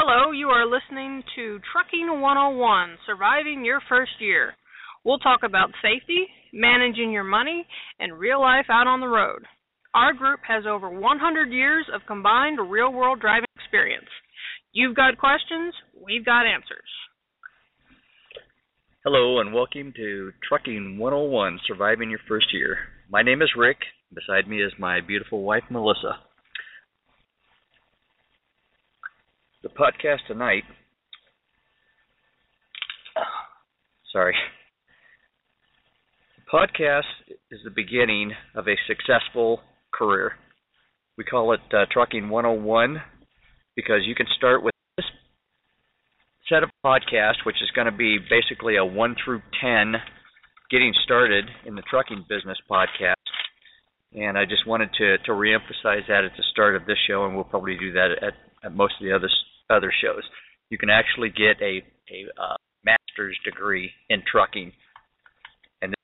Hello, you are listening to Trucking 101 Surviving Your First Year. We'll talk about safety, managing your money, and real life out on the road. Our group has over 100 years of combined real world driving experience. You've got questions, we've got answers. Hello, and welcome to Trucking 101 Surviving Your First Year. My name is Rick. Beside me is my beautiful wife, Melissa. The podcast tonight. Sorry. The podcast is the beginning of a successful career. We call it uh, Trucking 101 because you can start with this set of podcasts, which is going to be basically a 1 through 10 getting started in the trucking business podcast. And I just wanted to, to reemphasize that at the start of this show, and we'll probably do that at, at most of the other other shows. You can actually get a a uh, master's degree in trucking, and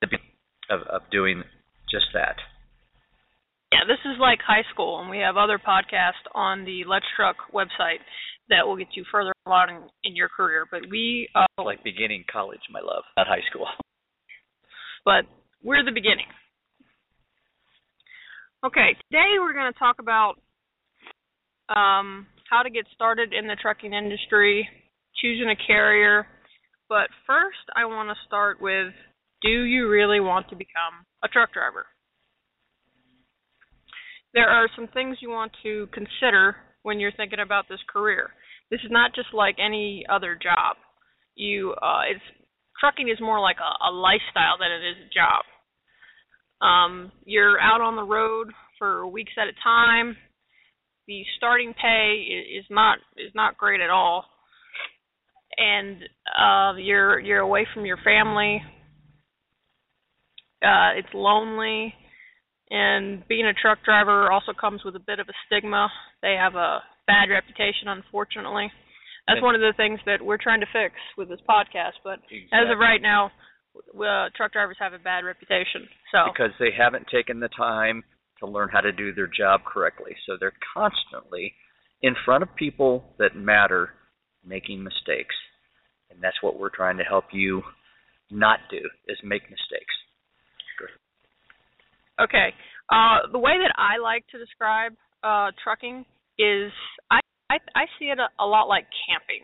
the of of doing just that. Yeah, this is like high school, and we have other podcasts on the Let's Truck website that will get you further along in, in your career. But we uh, like beginning college, my love, not high school. But we're the beginning. Okay, today we're going to talk about um, how to get started in the trucking industry, choosing a carrier. But first, I want to start with do you really want to become a truck driver? There are some things you want to consider when you're thinking about this career. This is not just like any other job. You, uh, it's trucking is more like a, a lifestyle than it is a job. Um, you're out on the road for weeks at a time the starting pay is, not is not great at all, and uh, you're you're away from your family. Uh, it's lonely, and being a truck driver also comes with a bit of a stigma. They have a bad reputation, unfortunately. That's one of the things that we're trying to fix with this podcast. But exactly. as of right now, uh, truck drivers have a bad reputation. So because they haven't taken the time to learn how to do their job correctly. So they're constantly in front of people that matter making mistakes. And that's what we're trying to help you not do is make mistakes. Okay. Uh, the way that I like to describe uh, trucking is I, I I see it a, a lot like camping.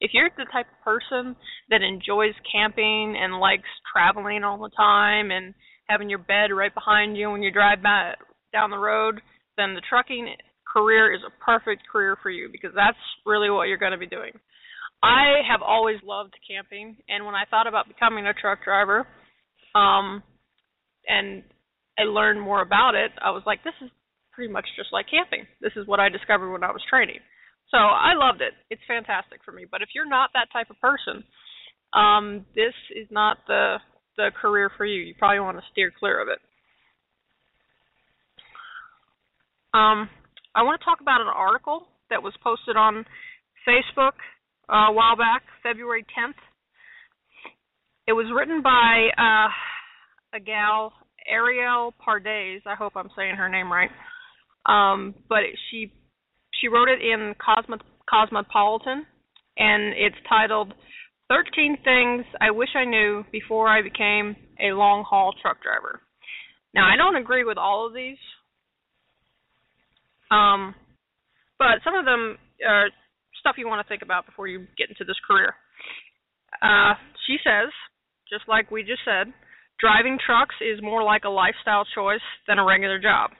If you're the type of person that enjoys camping and likes traveling all the time and having your bed right behind you when you drive by, down the road, then the trucking career is a perfect career for you because that's really what you're going to be doing. I have always loved camping, and when I thought about becoming a truck driver, um, and I learned more about it, I was like, this is pretty much just like camping. This is what I discovered when I was training. So I loved it. It's fantastic for me. But if you're not that type of person, um, this is not the the career for you. You probably want to steer clear of it. Um, I want to talk about an article that was posted on Facebook uh, a while back, February 10th. It was written by uh, a gal, Ariel Pardes. I hope I'm saying her name right. Um, but she she wrote it in Cosmo, Cosmopolitan, and it's titled 13 Things I Wish I Knew Before I Became a Long Haul Truck Driver. Now, I don't agree with all of these, um, but some of them are stuff you want to think about before you get into this career. Uh, she says, just like we just said, driving trucks is more like a lifestyle choice than a regular job.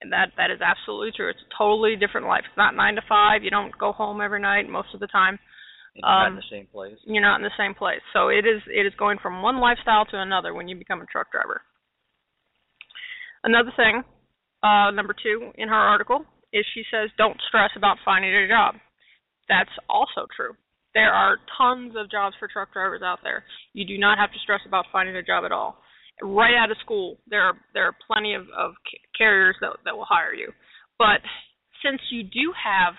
And that that is absolutely true. It's a totally different life. It's not nine to five. You don't go home every night most of the time. you're not in um, the same place. You're not in the same place. So it is it is going from one lifestyle to another when you become a truck driver. Another thing uh, number two in her article is she says don't stress about finding a job. That's also true. There are tons of jobs for truck drivers out there. You do not have to stress about finding a job at all. Right out of school, there are there are plenty of, of carriers that that will hire you. But since you do have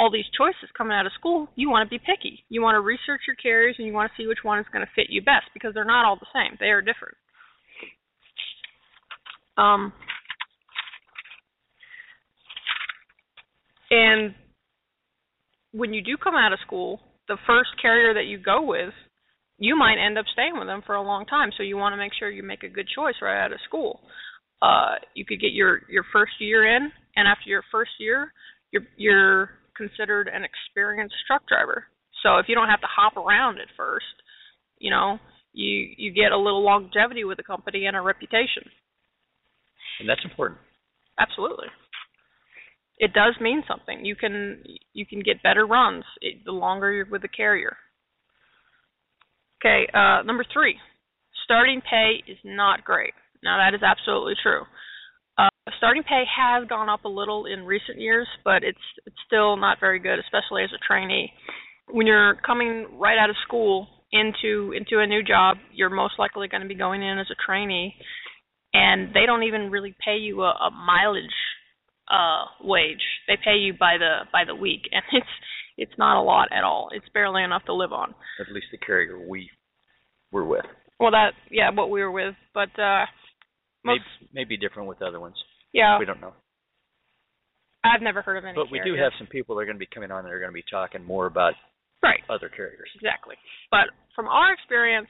all these choices coming out of school, you want to be picky. You want to research your carriers and you want to see which one is going to fit you best because they're not all the same. They are different. Um, and when you do come out of school, the first carrier that you go with, you might end up staying with them for a long time. So you want to make sure you make a good choice right out of school. Uh, you could get your your first year in, and after your first year, you're you're considered an experienced truck driver. So if you don't have to hop around at first, you know, you you get a little longevity with the company and a reputation. And that's important. Absolutely. It does mean something. You can you can get better runs it, the longer you're with the carrier. Okay, uh, number three, starting pay is not great. Now that is absolutely true. Uh, starting pay has gone up a little in recent years, but it's it's still not very good, especially as a trainee. When you're coming right out of school into into a new job, you're most likely going to be going in as a trainee, and they don't even really pay you a, a mileage uh wage. They pay you by the by the week, and it's it's not a lot at all. It's barely enough to live on. At least the carrier we were with. Well, that yeah, what we were with, but uh most maybe, maybe different with other ones. yeah, We don't know. I've never heard of any. But we do have some people that are going to be coming on that are going to be talking more about right. other carriers. Exactly. But from our experience,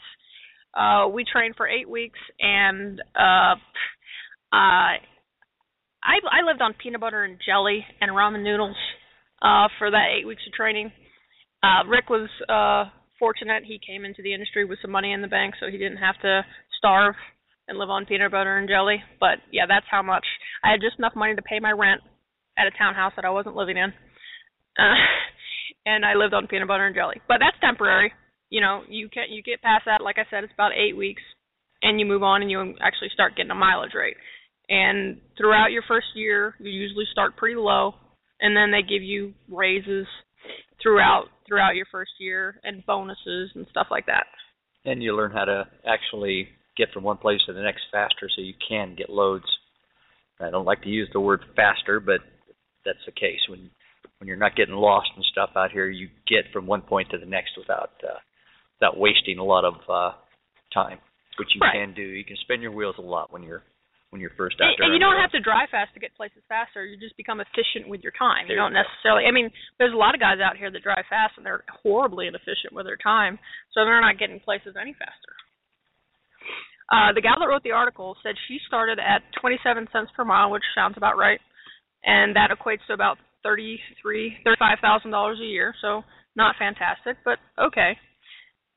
uh, we trained for eight weeks, and uh, uh, I I lived on peanut butter and jelly and ramen noodles uh, for that eight weeks of training. Uh, Rick was uh, fortunate; he came into the industry with some money in the bank, so he didn't have to starve and live on peanut butter and jelly. But yeah, that's how much I had just enough money to pay my rent at a townhouse that I wasn't living in. Uh, and I lived on peanut butter and jelly. But that's temporary. You know, you can you get past that. Like I said, it's about eight weeks, and you move on, and you actually start getting a mileage rate. And throughout your first year, you usually start pretty low, and then they give you raises throughout throughout your first year and bonuses and stuff like that. And you learn how to actually get from one place to the next faster so you can get loads. I don't like to use the word faster, but that's the case. When when you're not getting lost and stuff out here, you get from one point to the next without uh, without wasting a lot of uh, time, which you Right. can do. You can spin your wheels a lot when you're when you're first out And, and you don't have to drive fast to get places faster. You just become efficient with your time. There you don't you necessarily. I mean, there's a lot of guys out here that drive fast and they're horribly inefficient with their time, so they're not getting places any faster. Uh, the gal that wrote the article said she started at 27 cents per mile, which sounds about right, and that equates to about thirty-three, thirty-five thousand dollars a year. So not fantastic, but okay.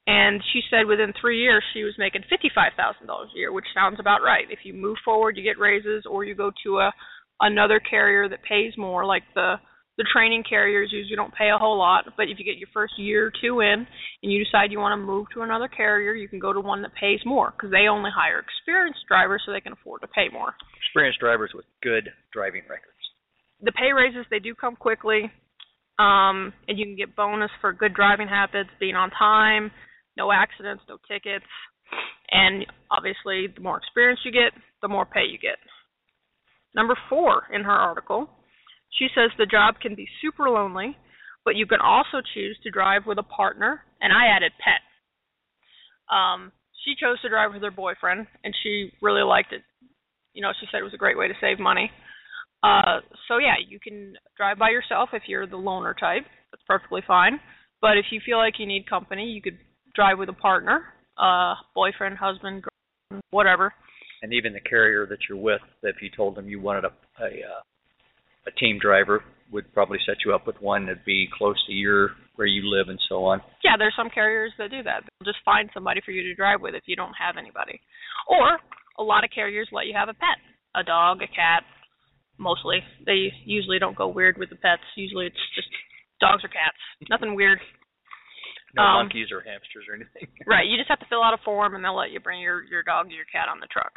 And she said within three years she was making fifty-five thousand dollars a year, which sounds about right. If you move forward, you get raises, or you go to a another carrier that pays more, like the the training carriers usually don't pay a whole lot. But if you get your first year or two in, and you decide you want to move to another carrier, you can go to one that pays more because they only hire experienced drivers so they can afford to pay more. experienced drivers with good driving records. The pay raises they do come quickly, um, and you can get bonus for good driving habits, being on time, no accidents, no tickets, and obviously the more experience you get, the more pay you get. Number four in her article, she says the job can be super lonely, but you can also choose to drive with a partner, and I added pet. Um, she chose to drive with her boyfriend, and she really liked it. You know, she said it was a great way to save money. Uh, so yeah, you can drive by yourself if you're the loner type. That's perfectly fine. But if you feel like you need company, you could drive with a partner, uh, boyfriend, husband, girlfriend, whatever. and even the carrier that you're with, if you told them you wanted a a, uh, a team driver, would probably set you up with one that'd be close to your where you live and so on. Yeah, there's some carriers that do that. They'll just find somebody for you to drive with if you don't have anybody. Or a lot of carriers let you have a pet, a dog, a cat. Mostly, they usually don't go weird with the pets. Usually, it's just dogs or cats. Nothing weird. No Um, monkeys or hamsters or anything. Right. You just have to fill out a form, and they'll let you bring your your dog or your cat on the truck.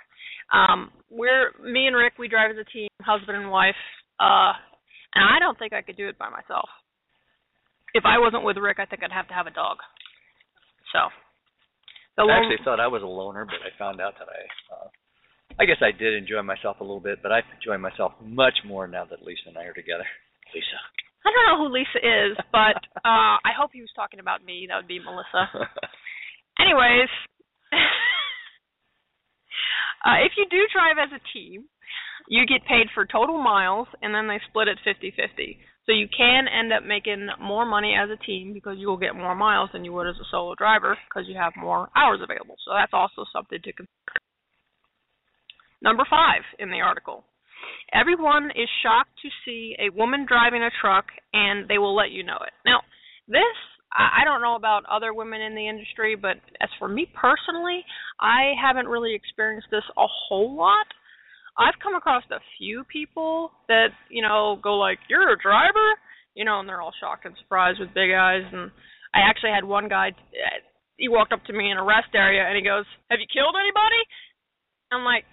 Um, we're me and Rick. We drive as a team, husband and wife. Uh, and I don't think I could do it by myself. If I wasn't with Rick, I think I'd have to have a dog. So. The I lone- actually thought I was a loner, but I found out that I, uh, I guess I did enjoy myself a little bit, but I enjoy myself much more now that Lisa and I are together. Lisa. I don't know who Lisa is, but uh, I hope he was talking about me. That would be Melissa. Anyways, uh, if you do drive as a team, you get paid for total miles, and then they split it 50-50. So you can end up making more money as a team because you will get more miles than you would as a solo driver because you have more hours available. So that's also something to consider. Number five in the article. Everyone is shocked to see a woman driving a truck and they will let you know it. Now, this I don't know about other women in the industry, but as for me personally, I haven't really experienced this a whole lot. I've come across a few people that, you know, go like, "You're a driver?" You know, and they're all shocked and surprised with big eyes and I actually had one guy he walked up to me in a rest area and he goes, "Have you killed anybody?" I'm like,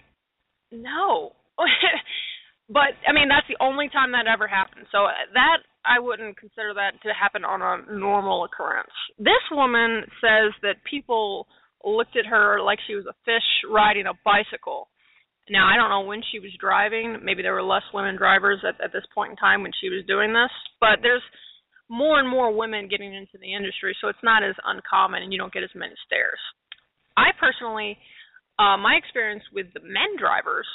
"No." but I mean, that's the only time that ever happened. So that I wouldn't consider that to happen on a normal occurrence. This woman says that people looked at her like she was a fish riding a bicycle. Now, I don't know when she was driving. Maybe there were less women drivers at, at this point in time when she was doing this. But there's more and more women getting into the industry, so it's not as uncommon and you don't get as many stares. I personally, uh, my experience with the men drivers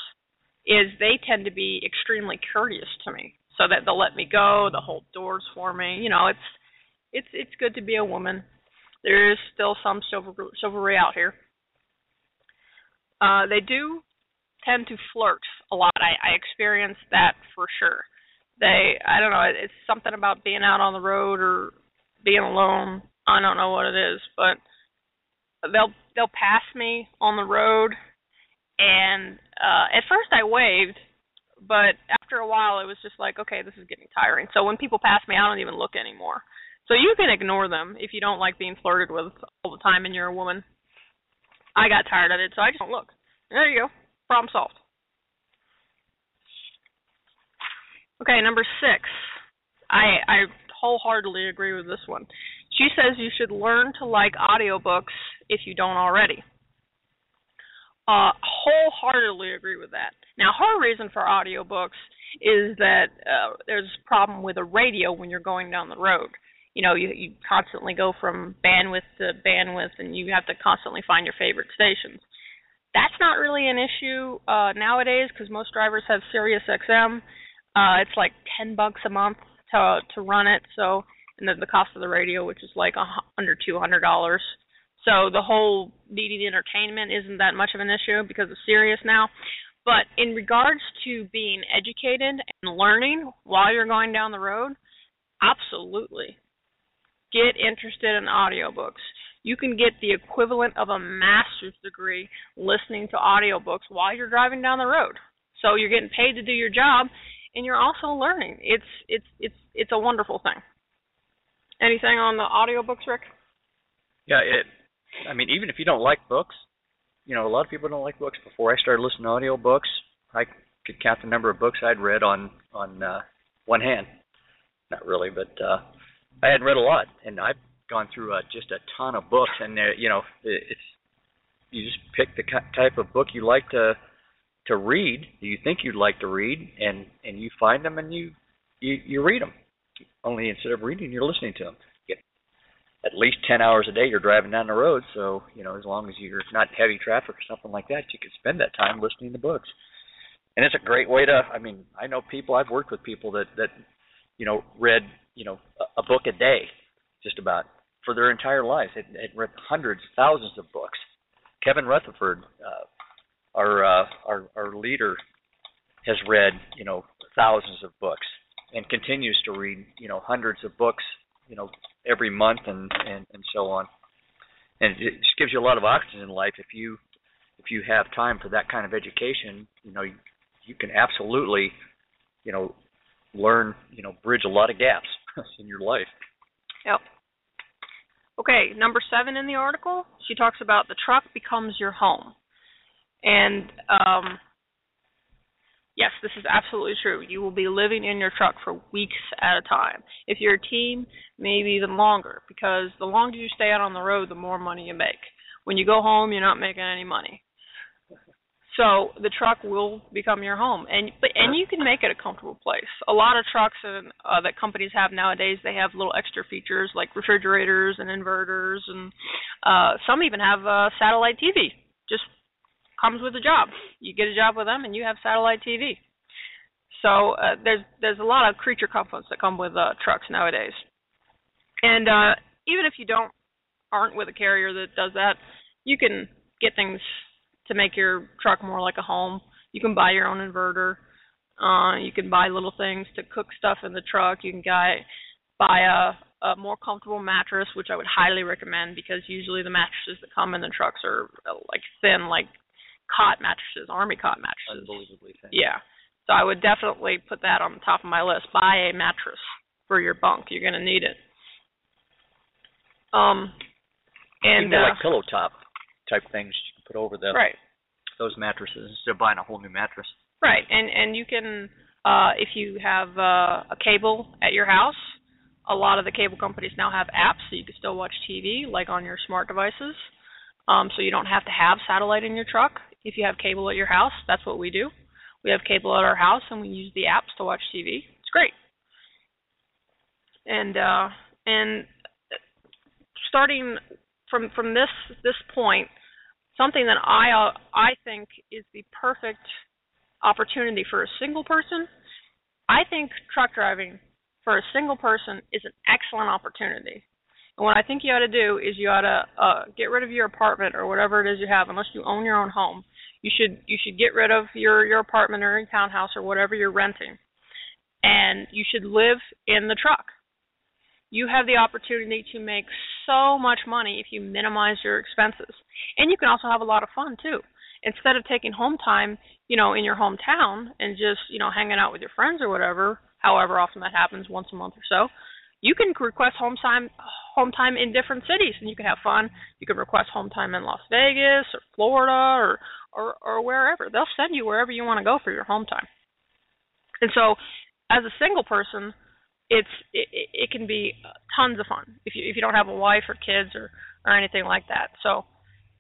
is they tend to be extremely courteous to me so that they'll let me go, they'll hold doors for me. You know, it's it's it's good to be a woman. There is still some chivalry, chivalry out here. Uh, they do tend to flirt a lot. I, I experienced that for sure. They, I don't know, it's something about being out on the road or being alone. I don't know what it is, but they'll they'll pass me on the road, and uh, at first I waved, but after a while it was just like okay this is getting tiring. So when people pass me i don't even look anymore. So you can ignore them if you don't like being flirted with all the time and you're a woman. I got tired of it so i just don't look. There you go. Problem solved. Okay number six. I i wholeheartedly agree with this one. She says you should learn to like audiobooks if you don't already uh, wholeheartedly agree with that. Now, her reason for audiobooks is that uh, there's a problem with a radio when you're going down the road. You know, you you constantly go from bandwidth to bandwidth, and you have to constantly find your favorite stations. That's not really an issue uh, nowadays because most drivers have Sirius XM. Uh, it's like ten bucks a month to to run it. So, and then the cost of the radio, which is like a, under two hundred dollars. So the whole needing entertainment isn't that much of an issue because it's Sirius now. But in regards to being educated and learning while you're going down the road, absolutely. Get interested in audiobooks. You can get the equivalent of a master's degree listening to audiobooks while you're driving down the road. So you're getting paid to do your job and you're also learning. It's it's it's it's a wonderful thing. Anything on the audiobooks, Rick? Yeah, it I mean, even if you don't like books, you know, a lot of people don't like books. Before I started listening to audio books, I could count the number of books I'd read on on uh, one hand. Not really, but uh, I had read a lot, and I've gone through uh, just a ton of books. And uh, you know, it's you just pick the type of book you like to to read, you think you'd like to read, and and you find them and you you you read them. Only instead of reading, you're listening to them at least 10 hours a day you're driving down the road. So you know as long as you're not heavy traffic or something like that you can spend that time listening to books. And it's a great way to i mean i know people i've worked with people that that you know read you know a, a book a day just about for their entire life. It, it read hundreds thousands of books. Kevin rutherford uh, our uh, our our leader has read you know thousands of books and continues to read you know hundreds of books you know every month and and and so on. And it just gives you a lot of oxygen in life if you if you have time for that kind of education. You know, you, you can absolutely, you know, learn, you know, bridge a lot of gaps in your life. Yep. Okay, number seven in the article, she talks about the truck becomes your home. And um, Yes, this is absolutely true. You will be living in your truck for weeks at a time. If you're a team, maybe even longer, because the longer you stay out on the road, the more money you make. When you go home, you're not making any money. So the truck will become your home, and but and you can make it a comfortable place. A lot of trucks and, uh, that companies have nowadays, they have little extra features like refrigerators and inverters, and uh, some even have uh, satellite TV. Just comes with a job. You get a job with them, and you have satellite TV. So uh, there's there's a lot of creature comforts that come with uh, trucks nowadays, and uh, even if you don't aren't with a carrier that does that, you can get things to make your truck more like a home. You can buy your own inverter. Uh, you can buy little things to cook stuff in the truck. You can buy buy a, a more comfortable mattress, which I would highly recommend because usually the mattresses that come in the trucks are uh, like thin, like cot mattresses, army cot mattresses. Unbelievably thin. Yeah. So I would definitely put that on the top of my list. Buy a mattress for your bunk. You're going to need it. Um, and Even uh, like pillow top type things you can put over the right, those mattresses instead of buying a whole new mattress. right, and and you can uh, if you have uh, a cable at your house. A lot of the cable companies now have apps, so you can still watch TV, like on your smart devices. Um, so you don't have to have satellite in your truck if you have cable at your house. That's what we do. We have cable at our house, and we use the apps to watch TV. It's great. And uh, and starting from from this this point, something that I uh, I think is the perfect opportunity for a single person. I think truck driving for a single person is an excellent opportunity. And what I think you ought to do is you ought to uh, get rid of your apartment or whatever it is you have, unless you own your own home. You should you should get rid of your your apartment or your townhouse or whatever you're renting, and you should live in the truck. You have the opportunity to make so much money if you minimize your expenses, and you can also have a lot of fun too. Instead of taking home time, you know, in your hometown and just you know hanging out with your friends or whatever, however often that happens, once a month or so, you can request home time home time in different cities and you can have fun. You can request home time in Las Vegas or Florida or or or wherever. They'll send you wherever you want to go for your home time. And so as a single person, it's it, it can be tons of fun if you if you don't have a wife or kids or or anything like that. So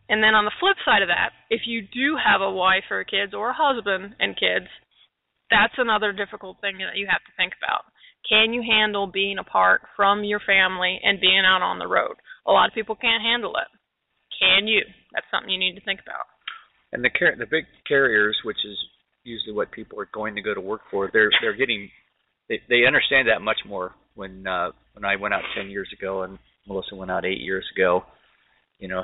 and then on the flip side of that, if you do have a wife or kids or a husband and kids, that's another difficult thing that you have to think about can you handle being apart from your family and being out on the road? A lot of people can't handle it. Can you? That's something you need to think about. And the car- the big carriers, which is usually what people are going to go to work for, they're they're getting they they understand that much more. When uh, when I went out ten years ago and Melissa went out eight years ago, you know,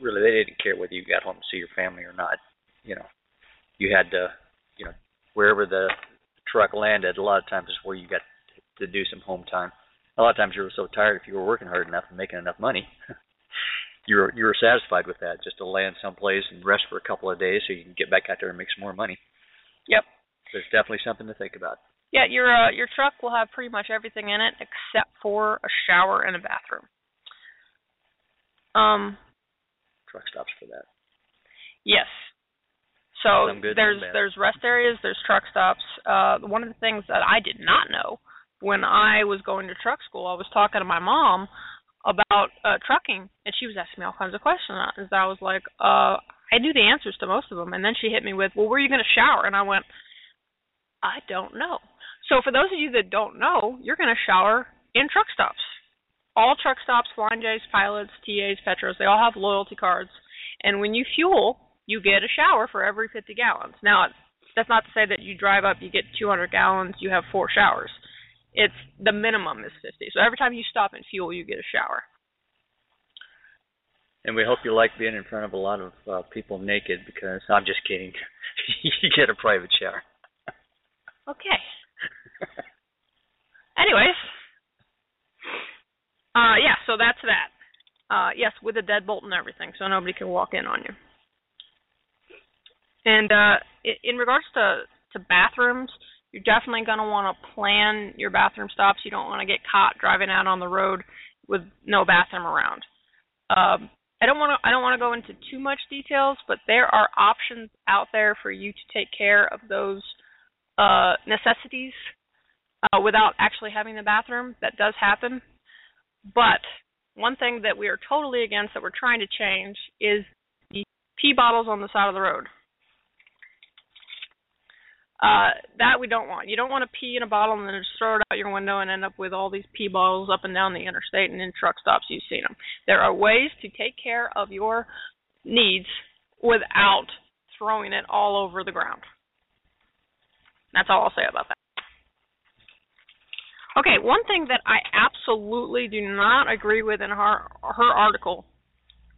really they didn't care whether you got home to see your family or not. You know, you had to, you know, wherever the truck landed, a lot of times is where you got to do some home time. A lot of times you were so tired if you were working hard enough and making enough money, you were you were satisfied with that just to land someplace and rest for a couple of days so you can get back out there and make some more money. Yep. There's definitely something to think about. Yeah, your uh, your truck will have pretty much everything in it except for a shower and a bathroom. Um. Truck stops for that. Yes. So there's there's rest areas, there's truck stops. Uh, one of the things that I did not know when I was going to truck school, I was talking to my mom about uh, trucking, and she was asking me all kinds of questions. And I was like, uh, I knew the answers to most of them, and then she hit me with, "Well, where are you going to shower?" And I went, I don't know. So for those of you that don't know, you're going to shower in truck stops. All truck stops, Flying J's, pilots, TAs, Petros, they all have loyalty cards. And when you fuel, you get a shower for every 50 gallons. Now, that's not to say that you drive up, you get 200 gallons, you have four showers. It's the minimum is 50. So every time you stop and fuel, you get a shower. And we hope you like being in front of a lot of uh, people naked because I'm just kidding. you get a private shower. Okay. Anyways, uh, yeah. So that's that. Uh, yes, with a deadbolt and everything, so nobody can walk in on you. And uh, in regards to to bathrooms, you're definitely going to want to plan your bathroom stops. You don't want to get caught driving out on the road with no bathroom around. Um, I don't want to I don't want to go into too much details, but there are options out there for you to take care of those uh, necessities uh, without actually having the bathroom. That does happen. But one thing that we are totally against that we're trying to change is the pee bottles on the side of the road. Uh, that we don't want. You don't want to pee in a bottle and then just throw it out your window and end up with all these pee bottles up and down the interstate and in truck stops. You've seen them. There are ways to take care of your needs without throwing it all over the ground. That's all I'll say about that. Okay, one thing that I absolutely do not agree with in her her article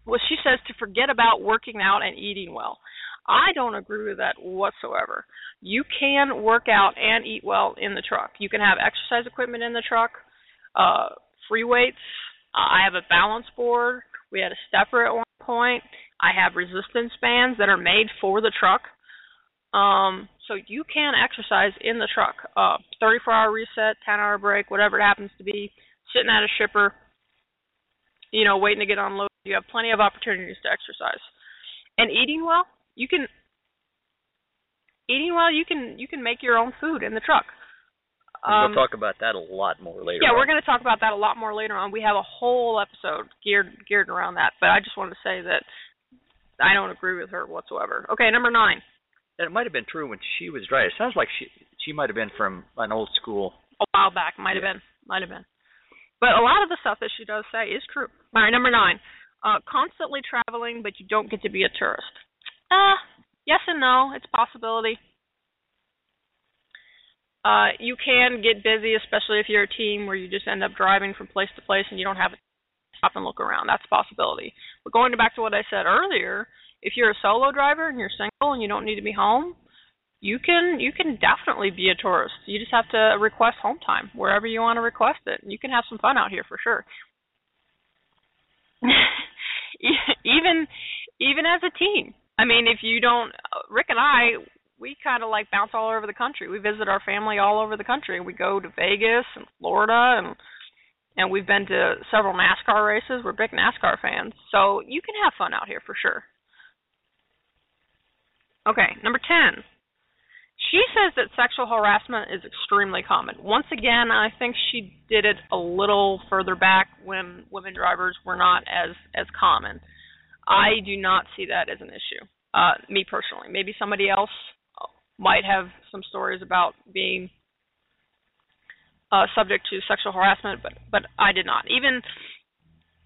was she says to forget about working out and eating well. I don't agree with that whatsoever. You can work out and eat well in the truck. You can have exercise equipment in the truck, uh, free weights. I have a balance board. We had a stepper at one point. I have resistance bands that are made for the truck. Um, so you can exercise in the truck. Uh, 34 hour reset, 10 hour break, whatever it happens to be. Sitting at a shipper, you know, waiting to get unloaded. You have plenty of opportunities to exercise. And eating well, you can eating well. You can you can make your own food in the truck. Um, we'll talk about that a lot more later. Yeah, on. we're going to talk about that a lot more later on. We have a whole episode geared geared around that, but I just wanted to say that I don't agree with her whatsoever. Okay, number nine. And it might have been true when she was driving. It sounds like she she might have been from an old school. A while back, might have been, might have been. But a lot of the stuff that she does say is true. All right, number nine. Uh, constantly traveling, but you don't get to be a tourist. Uh, yes and no. It's a possibility. Uh, you can get busy, especially if you're a team where you just end up driving from place to place and you don't have to stop and look around. That's a possibility. But going back to what I said earlier, if you're a solo driver and you're single and you don't need to be home, you can you can definitely be a tourist. You just have to request home time wherever you want to request it. You can have some fun out here for sure. even even as a team. I mean, if you don't uh, Rick and I we kind of like bounce all over the country. We visit our family all over the country. We go to Vegas and Florida and and we've been to several NASCAR races. We're big NASCAR fans. So you can have fun out here for sure. Okay, number 10. She says that sexual harassment is extremely common. Once again, I think she did it a little further back when women drivers were not as as common. I do not see that as an issue. Uh, me personally, maybe somebody else might have some stories about being uh, subject to sexual harassment, but but I did not. Even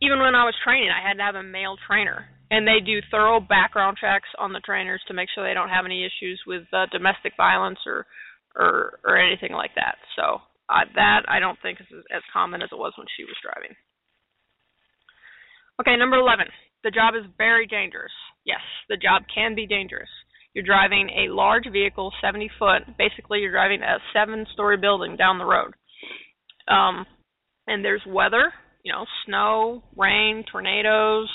even when I was training, I had to have a male trainer, and they do thorough background checks on the trainers to make sure they don't have any issues with uh, domestic violence or or or anything like that. So uh, that I don't think is as common as it was when she was driving. Okay, number 11. The job is very dangerous. Yes, the job can be dangerous. You're driving a large vehicle, 70 foot. Basically, you're driving a seven-story building down the road. Um, and there's weather, you know, snow, rain, tornadoes,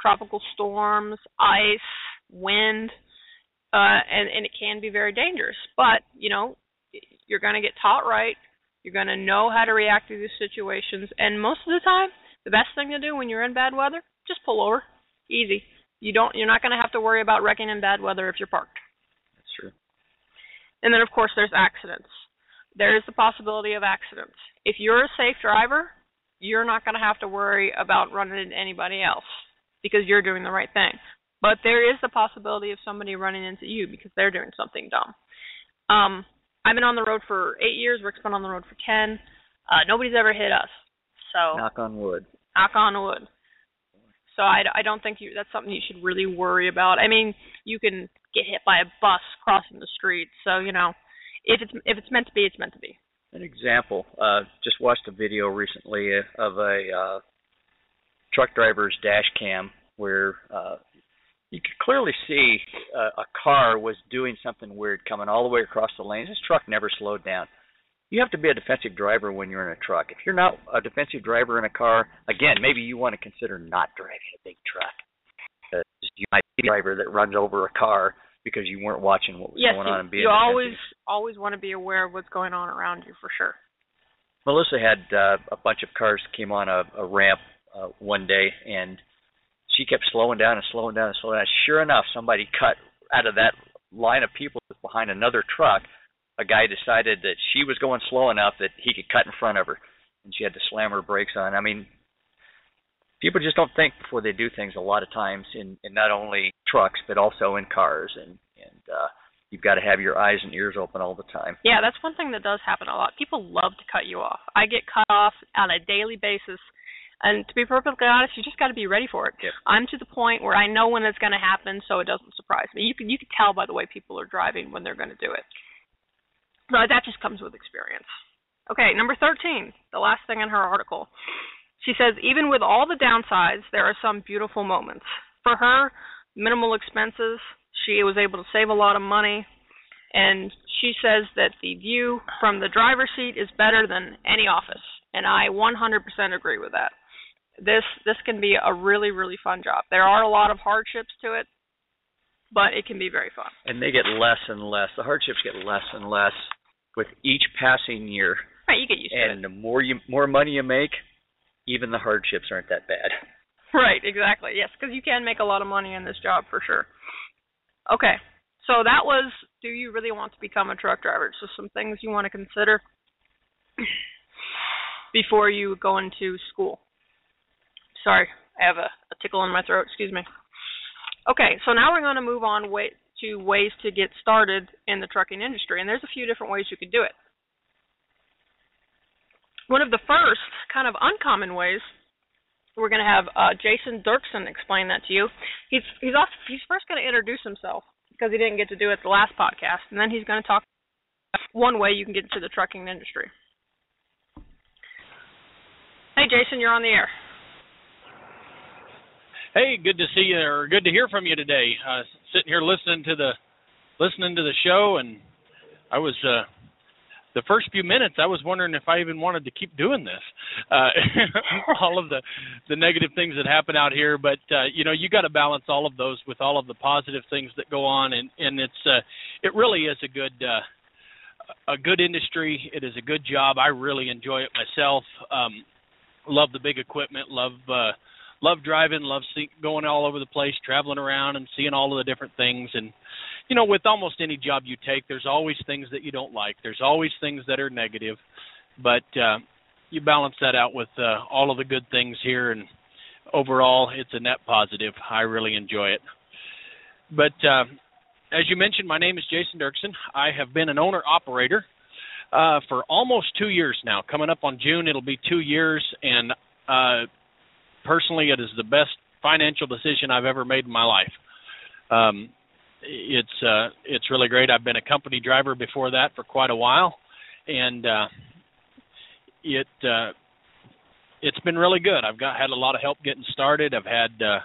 tropical storms, ice, wind, uh, and and it can be very dangerous. But you know, you're going to get taught right. You're going to know how to react to these situations, and most of the time, the best thing to do when you're in bad weather, just pull over. Easy. You don't. You're not going to have to worry about wrecking in bad weather if you're parked. That's true. And then of course there's accidents. There is the possibility of accidents. If you're a safe driver, you're not going to have to worry about running into anybody else because you're doing the right thing. But there is the possibility of somebody running into you because they're doing something dumb. Um, I've been on the road for eight years. Rick's been on the road for ten. Uh, nobody's ever hit us. So knock on wood. Knock on wood. So I, I don't think you that's something you should really worry about. I mean, you can get hit by a bus crossing the street. So you know, if it's if it's meant to be, it's meant to be. An example. Uh, just watched a video recently of a uh, truck driver's dash cam where uh, you could clearly see uh, a car was doing something weird coming all the way across the lanes. This truck never slowed down. You have to be a defensive driver when you're in a truck. If you're not a defensive driver in a car, again, maybe you want to consider not driving a big truck. You might be a driver that runs over a car because you weren't watching what was yes, going on and being you always always want to be aware of what's going on around you for sure. Melissa had uh, a bunch of cars came on a, a ramp uh, one day, and she kept slowing down and slowing down and slowing down. Sure enough, somebody cut out of that line of people behind another truck. A guy decided that she was going slow enough that he could cut in front of her, and she had to slam her brakes on. I mean, people just don't think before they do things a lot of times in, in not only trucks but also in cars, and and uh, you've got to have your eyes and ears open all the time. Yeah, that's one thing that does happen a lot. People love to cut you off. I get cut off on a daily basis and to be perfectly honest, you just got to be ready for it. Yep. I'm to the point where I know when it's going to happen, so it doesn't surprise me. You can you can tell by the way people are driving when they're going to do it. But that just comes with experience. Okay, number 13, the last thing in her article. She says, even with all the downsides, there are some beautiful moments. For her, minimal expenses, she was able to save a lot of money, and she says that the view from the driver's seat is better than any office, and I 100% agree with that. This this can be a really really fun job. There are a lot of hardships to it, but it can be very fun. And they get less and less. The hardships get less and less with each passing year. Right, you get used and to it. And the more you more money you make, even the hardships aren't that bad. Right, exactly. Yes, because you can make a lot of money in this job for sure. Okay, so that was do you really want to become a truck driver? So some things you want to consider before you go into school. Sorry, I have a, a tickle in my throat. Excuse me. Okay, so now we're going to move on way, to ways to get started in the trucking industry, and there's a few different ways you could do it. One of the first kind of uncommon ways we're going to have uh, Jason Dirksen explain that to you. He's he's off, he's first going to introduce himself because he didn't get to do it the last podcast, and then he's going to talk one way you can get into the trucking industry. Hey, Jason, you're on the air. Hey, good to see you, or good to hear from you today. Uh, sitting here listening to the listening to the show, and I was uh, the first few minutes I was wondering if I even wanted to keep doing this. Uh all of the the negative things that happen out here, but uh you know, you got to balance all of those with all of the positive things that go on and and it's uh it really is a good uh a good industry. It is a good job. I really enjoy it myself. Um love the big equipment, love uh love driving, love see, going all over the place, traveling around and seeing all of the different things and you know, with almost any job you take, there's always things that you don't like. There's always things that are negative, but uh, you balance that out with uh, all of the good things here, and overall, it's a net positive. I really enjoy it. But uh, as you mentioned, my name is Jason Dirksen. I have been an owner operator uh, for almost two years now. Coming up on June, it'll be two years, and uh, personally, it is the best financial decision I've ever made in my life. Um, it's uh it's really great. I've been a company driver before that for quite a while and uh it uh it's been really good. I've got had a lot of help getting started. I've had uh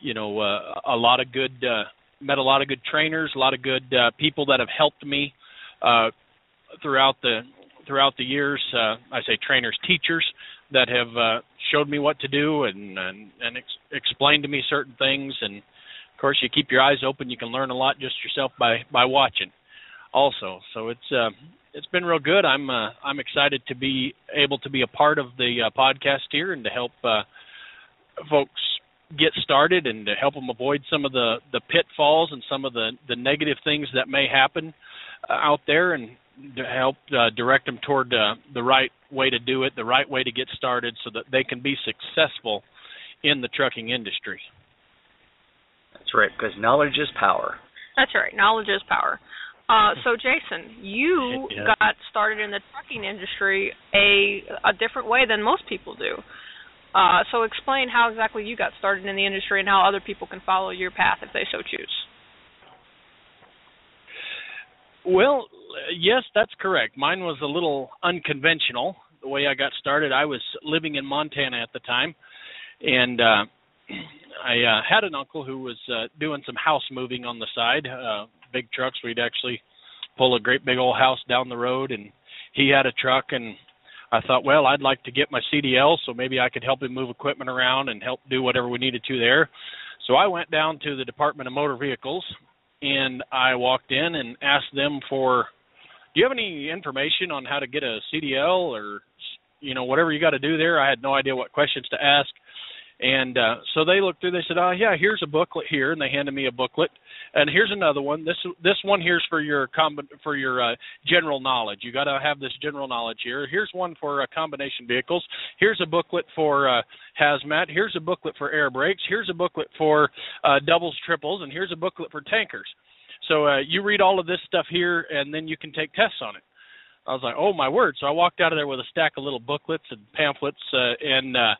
you know uh, a lot of good uh met a lot of good trainers, a lot of good uh people that have helped me uh throughout the throughout the years uh I say trainers, teachers that have uh showed me what to do and and, and ex- explained to me certain things and of course, you keep your eyes open. You can learn a lot just yourself by by watching. Also, so it's uh, it's been real good. I'm uh, I'm excited to be able to be a part of the uh, podcast here and to help uh, folks get started and to help them avoid some of the the pitfalls and some of the the negative things that may happen uh, out there and help uh, direct them toward uh, the right way to do it, the right way to get started, so that they can be successful in the trucking industry. That's right, because knowledge is power. That's right. Knowledge is power. Uh, so, Jason, you yeah. got started in the trucking industry a a different way than most people do. Uh, so, explain how exactly you got started in the industry and how other people can follow your path if they so choose. Well, yes, that's correct. Mine was a little unconventional. The way I got started, I was living in Montana at the time, and uh, I uh, had an uncle who was uh, doing some house moving on the side, uh, big trucks. We'd actually pull a great big old house down the road, and he had a truck, and I thought, well, I'd like to get my CDL, so maybe I could help him move equipment around and help do whatever we needed to there. So I went down to the Department of Motor Vehicles, and I walked in and asked them for, do you have any information on how to get a CDL or, you know, whatever you got to do there? I had no idea what questions to ask and uh, so they looked through. They said, "Oh yeah, here's a booklet here," and they handed me a booklet. And here's another one. This this one here's for your com- for your uh, general knowledge. You got to have this general knowledge here. Here's one for uh, combination vehicles. Here's a booklet for uh, hazmat. Here's a booklet for air brakes. Here's a booklet for uh, doubles, triples, and here's a booklet for tankers. So uh, you read all of this stuff here, and then you can take tests on it. I was like, oh my word! So I walked out of there with a stack of little booklets and pamphlets, uh, and uh,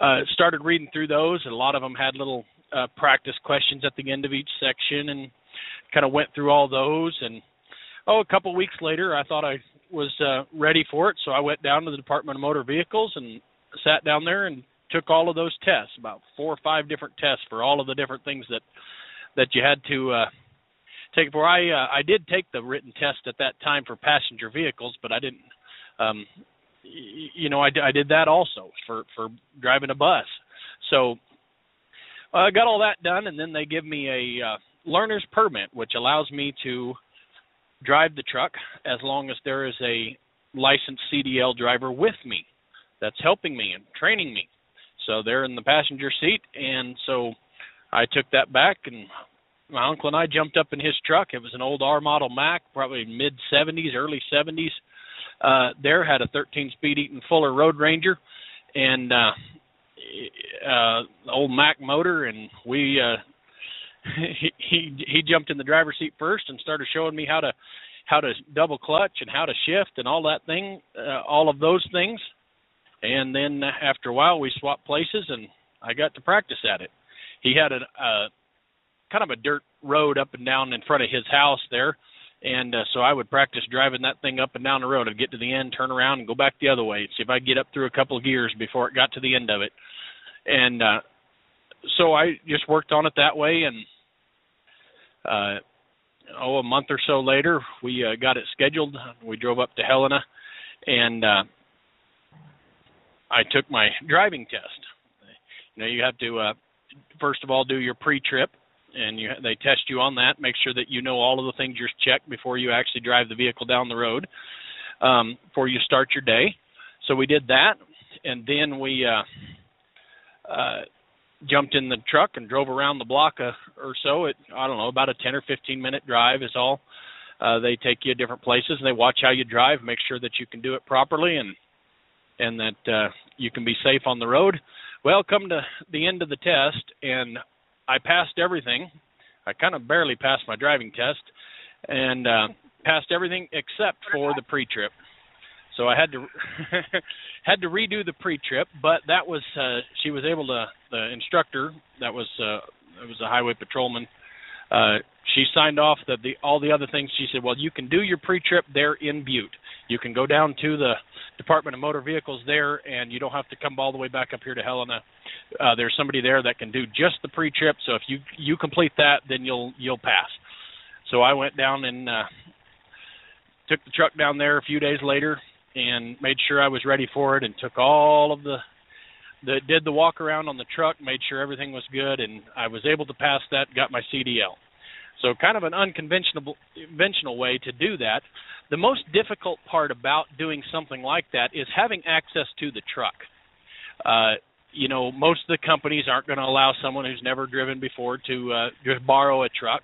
uh, started reading through those, and a lot of them had little uh, practice questions at the end of each section, and kind of went through all those. And oh, a couple weeks later, I thought I was uh, ready for it, so I went down to the Department of Motor Vehicles and sat down there and took all of those tests, about four or five different tests for all of the different things that that you had to uh, take. For I uh, I did take the written test at that time for passenger vehicles, but I didn't. Um, you know, I, I did that also for for driving a bus. So I got all that done, and then they give me a uh, learner's permit, which allows me to drive the truck as long as there is a licensed CDL driver with me that's helping me and training me. So they're in the passenger seat, and so I took that back, and my uncle and I jumped up in his truck. It was an old R model Mack, probably mid 70s, early 70s. Uh, there had a 13 speed Eaton Fuller Road Ranger, and uh, uh, old Mack motor, and we uh, he he he jumped in the driver's seat first and started showing me how to how to double clutch and how to shift and all that thing, uh, all of those things. And then after a while, we swapped places, and I got to practice at it. He had a, a kind of a dirt road up and down in front of his house there, and uh, so I would practice driving that thing up and down the road. I'd get to the end, turn around, and go back the other way. See if I get up through a couple of gears before it got to the end of it. And uh, so I just worked on it that way, and uh, oh, a month or so later, we uh, got it scheduled. We drove up to Helena, and uh, I took my driving test. You know, you have to uh, first of all do your pre-trip, and you they test you on that. Make sure that you know all of the things you're checked before you actually drive the vehicle down the road. Um, before you start your day, so we did that, and then we uh, uh, jumped in the truck and drove around the block uh, or so. It I don't know about a 10 or 15 minute drive is all. Uh, they take you to different places and they watch how you drive, make sure that you can do it properly and and that uh, you can be safe on the road. Well, come to the end of the test and I passed everything. I kind of barely passed my driving test and uh, passed everything except for the pre-trip. So I had to had to redo the pre-trip, but that was uh, she was able to the instructor that was uh, it was a highway patrolman. Uh, she signed off that the all the other things. She said, "Well, you can do your pre-trip there in Butte. You can go down to the Department of Motor Vehicles there, and you don't have to come all the way back up here to Helena. Uh, there's somebody there that can do just the pre-trip. So if you you complete that, then you'll you'll pass." So I went down and uh, took the truck down there a few days later and made sure I was ready for it and took all of the the did the walk around on the truck, made sure everything was good and I was able to pass that, got my CDL. So kind of an unconventional conventional way to do that. The most difficult part about doing something like that is having access to the truck. Uh, you know, most of the companies aren't going to allow someone who's never driven before to uh, just borrow a truck.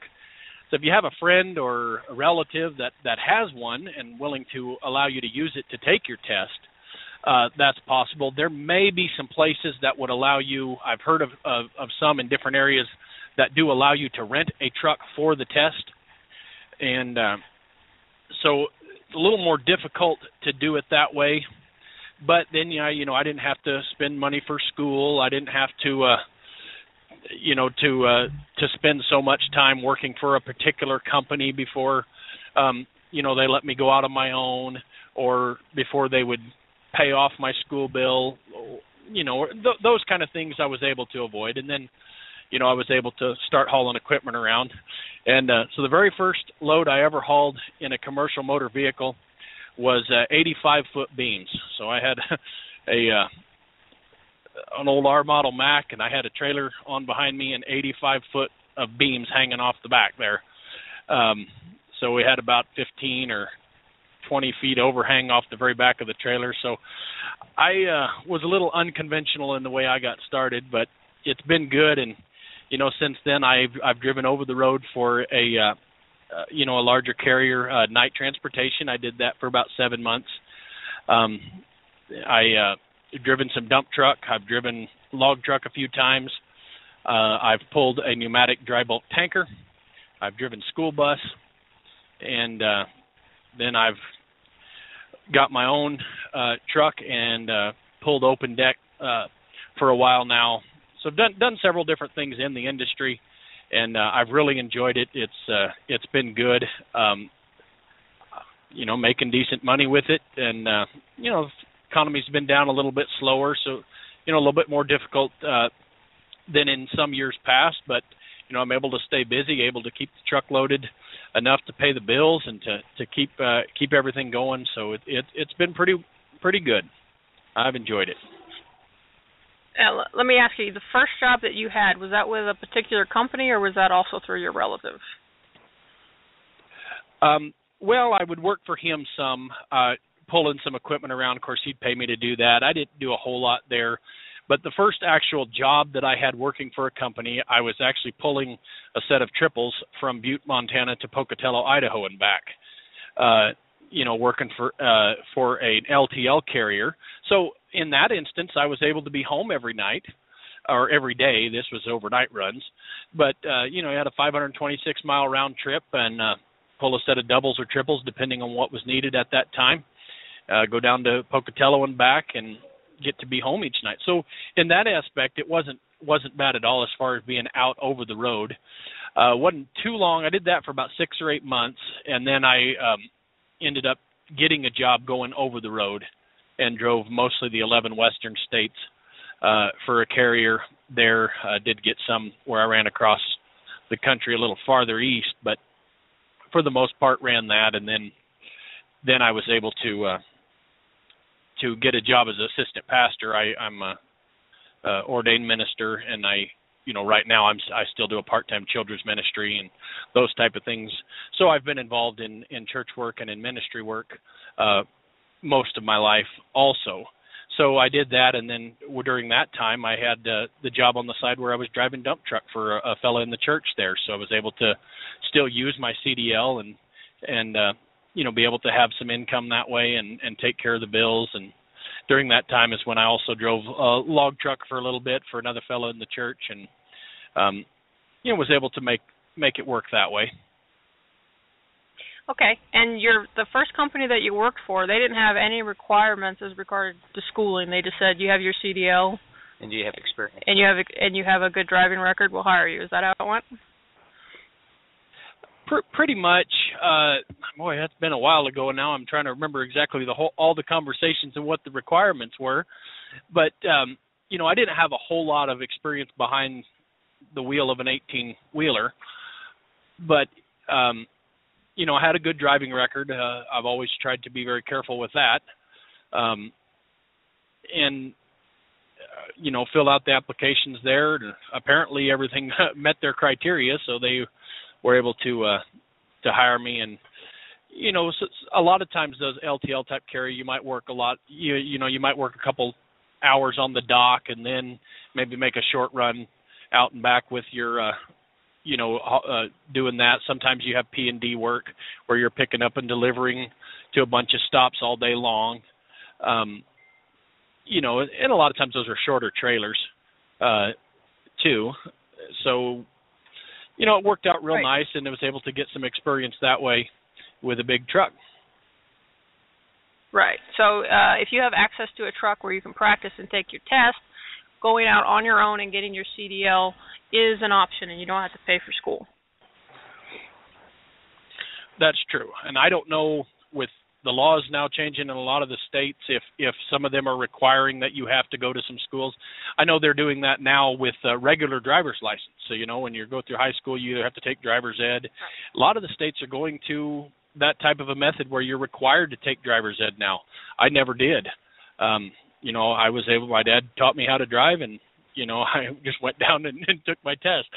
So if you have a friend or a relative that that has one and willing to allow you to use it to take your test, uh, that's possible. There may be some places that would allow you. I've heard of, of of some in different areas that do allow you to rent a truck for the test, and uh, so it's a little more difficult to do it that way. But then, yeah, you know, I didn't have to spend money for school. I didn't have to. Uh, you know to uh to spend so much time working for a particular company before um you know they let me go out on my own or before they would pay off my school bill you know th- those kind of things I was able to avoid and then you know I was able to start hauling equipment around and uh so the very first load I ever hauled in a commercial motor vehicle was uh 85 foot beams so I had a uh an old R model Mack, and I had a trailer on behind me and 85 foot of beams hanging off the back there. Um, so we had about 15 or 20 feet overhang off the very back of the trailer. So I uh, was a little unconventional in the way I got started, but it's been good. And you know, since then I've I've driven over the road for a uh, uh, you know a larger carrier uh, Knight Transportation. I did that for about seven months. Um, I uh, driven some dump truck. I've driven log truck a few times. Uh, I've pulled a pneumatic dry bulk tanker. I've driven school bus, and uh, then I've got my own uh, truck and uh, pulled open deck uh, for a while now. So I've done done several different things in the industry, and uh, I've really enjoyed it. It's uh, it's been good. Um, you know making decent money with it, and uh, you know economy's been down a little bit slower, so you know a little bit more difficult uh, than in some years past. But you know I'm able to stay busy, able to keep the truck loaded enough to pay the bills and to to keep uh, keep everything going. So it, it it's been pretty pretty good. I've enjoyed it. Uh, let me ask you: the first job that you had was that with a particular company, or was that also through your relative? Um, well, I would work for him some, uh, pulling some equipment around. Of course, he'd pay me to do that. I didn't do a whole lot there. But the first actual job that I had working for a company, I was actually pulling a set of triples from Butte, Montana to Pocatello, Idaho, and back. Uh, you know, working for uh, for an LTL carrier. So in that instance, I was able to be home every night or every day. This was overnight runs, but uh, you know, I had a 526 mile round trip and uh, pull a set of doubles or triples depending on what was needed at that time. Uh, go down to Pocatello and back, and get to be home each night. So in that aspect, it wasn't wasn't bad at all as far as being out over the road. Uh, wasn't too long. I did that for about six or eight months, and then I um, ended up getting a job going over the road, and drove mostly the 11 western states uh, for a carrier. There uh, did get some where I ran across the country a little farther east, but for the most part ran that, and then then I was able to uh, to get a job as assistant pastor. I, I'm a, a ordained minister, and I, you know, right now I'm I still do a part-time children's ministry and those type of things. So I've been involved in in church work and in ministry work uh, most of my life, also. So I did that, and then during that time, I had uh, the job on the side where I was driving dump truck for a, a fellow in the church there. So I was able to still use my CDL and and uh, you know be able to have some income that way and and take care of the bills and during that time is when I also drove a log truck for a little bit for another fellow in the church and um you know was able to make make it work that way. Okay, and your the first company that you worked for, they didn't have any requirements as regard to schooling. They just said you have your CDL and you have experience and you have and you have a good driving record. We'll hire you. Is that how it went? pr- pretty much uh boy that's been a while ago and now i'm trying to remember exactly the whole all the conversations and what the requirements were but um you know i didn't have a whole lot of experience behind the wheel of an 18 wheeler but um you know i had a good driving record. Uh, i've always tried to be very careful with that. Um and uh, you know fill out the applications there. And apparently everything met their criteria so they were able to uh to hire me. And you know a lot of times those LTL type carrier you might work a lot you you know you might work a couple hours on the dock and then maybe make a short run out and back with your uh you know uh doing that sometimes you have P&D work where you're picking up and delivering to a bunch of stops all day long um you know and a lot of times those are shorter trailers uh too so you know, it worked out real right. nice, and I was able to get some experience that way with a big truck. Right. So uh, if you have access to a truck where you can practice and take your test, going out on your own and getting your CDL is an option, and you don't have to pay for school. That's true, and I don't know with the laws now changing in a lot of the states if if some of them are requiring that you have to go to some schools. I know they're doing that now with uh, regular driver's license. So you know when you go through high school you either have to take driver's ed. A lot of the states are going to that type of a method where you're required to take driver's ed now. I never did. Um you know i was able my dad taught me how to drive and you know i just went down and, and took my test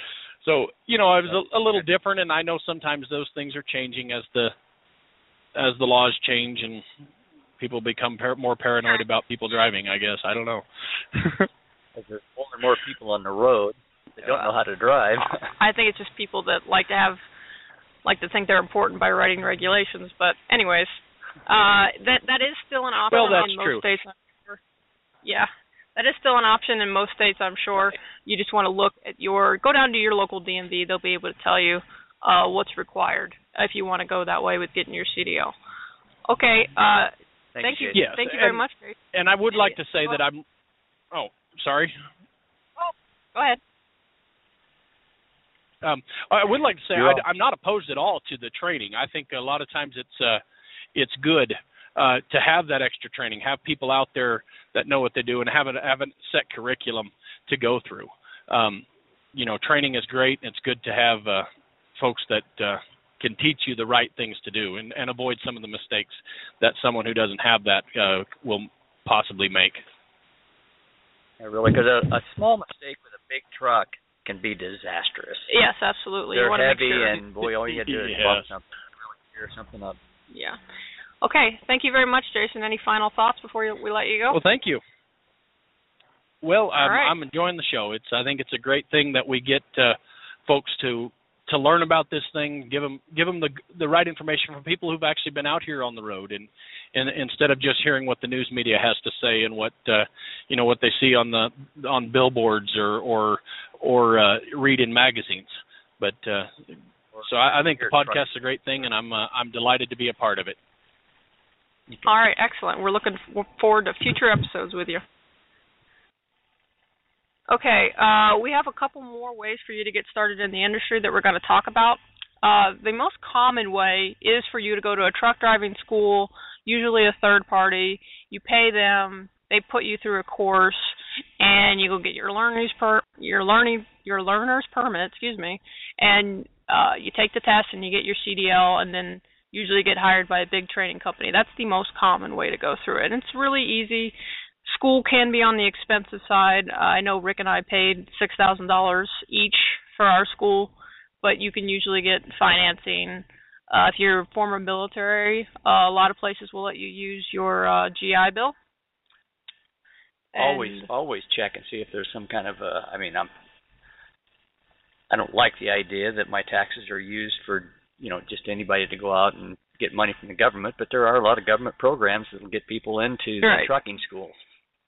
so you know i was a, a little different and i know sometimes those things are changing as the as the laws change and people become par- more paranoid about people driving. I guess I don't know. As there's more and more people on the road that don't know how to drive. I think it's just people that like to have like to think they're important by writing regulations. But anyways, uh, that that is still an option well, that's in most true. states. I'm sure. Yeah, that is still an option in most states. I'm sure. You just want to look at your go down to your local DMV. They'll be able to tell you uh, what's required if you want to go that way with getting your CDL. Okay. Uh, Thank, thank you. Jason. Yes, Thank you very and- much. Grace. And I would like to say that I'm. Oh, sorry. Oh, go ahead. Um, I would like to say I, I'm not opposed at all to the training. I think a lot of times it's uh, it's good uh, to have that extra training, have people out there that know what they do, and have a have a set curriculum to go through. Um, you know, training is great. It's good to have uh, folks that uh, can teach you the right things to do and, and avoid some of the mistakes that someone who doesn't have that uh, will possibly make. Yeah, really, because a, a small mistake with a big truck can be disastrous. Yes, absolutely. They're you heavy, make sure. and boy, all you got to do is Yes. bump something, really tear something up. Yeah. Okay. Thank you very much, Jason. Any final thoughts before we let you go? Well, thank you. Well, I'm, right. I'm enjoying the show. It's I think it's a great thing that we get uh, folks to to learn about this thing, give them give them the the right information from people who've actually been out here on the road, and and instead of just hearing what the news media has to say and what uh, you know what they see on the on billboards or or or uh, read in magazines. But uh, so I, I think the podcast is a great thing, and I'm uh, I'm delighted to be a part of it. All right. Excellent. We're looking forward to future episodes with you. Okay. Uh, we have a couple more ways for you to get started in the industry that we're going to talk about. Uh, the most common way is for you to go to a truck driving school, usually a third party. You pay them, they put you through a course, and you go get your learners per your learning your learner's permit, excuse me, and uh, you take the test and you get your CDL, and then usually get hired by a big training company. That's the most common way to go through it. And it's really easy. School can be on the expensive side. Uh, I know Rick and I paid six thousand dollars each for our school, but you can usually get financing. Uh, if you're former military, uh, a lot of places will let you use your uh, GI Bill. always And- always check and see if there's some kind of uh I mean I'm I don't like the idea that my taxes are used for you know just anybody to go out and get money from the government, but there are a lot of government programs that will get people into the trucking schools.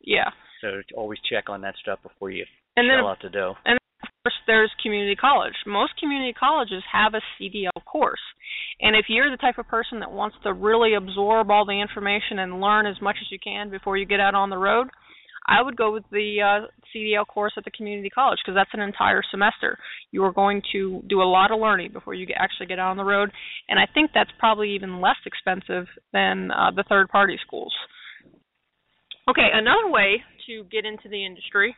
yeah, So always check on that stuff before you and then shell out the dough. And of course, there's community college. Most community colleges have a CDL course. And if you're the type of person that wants to really absorb all the information and learn as much as you can before you get out on the road, I would go with the uh, CDL course at the community college because that's an entire semester. You are going to do a lot of learning before you actually get out on the road, and I think that's probably even less expensive than uh, the third-party schools. Okay, another way to get into the industry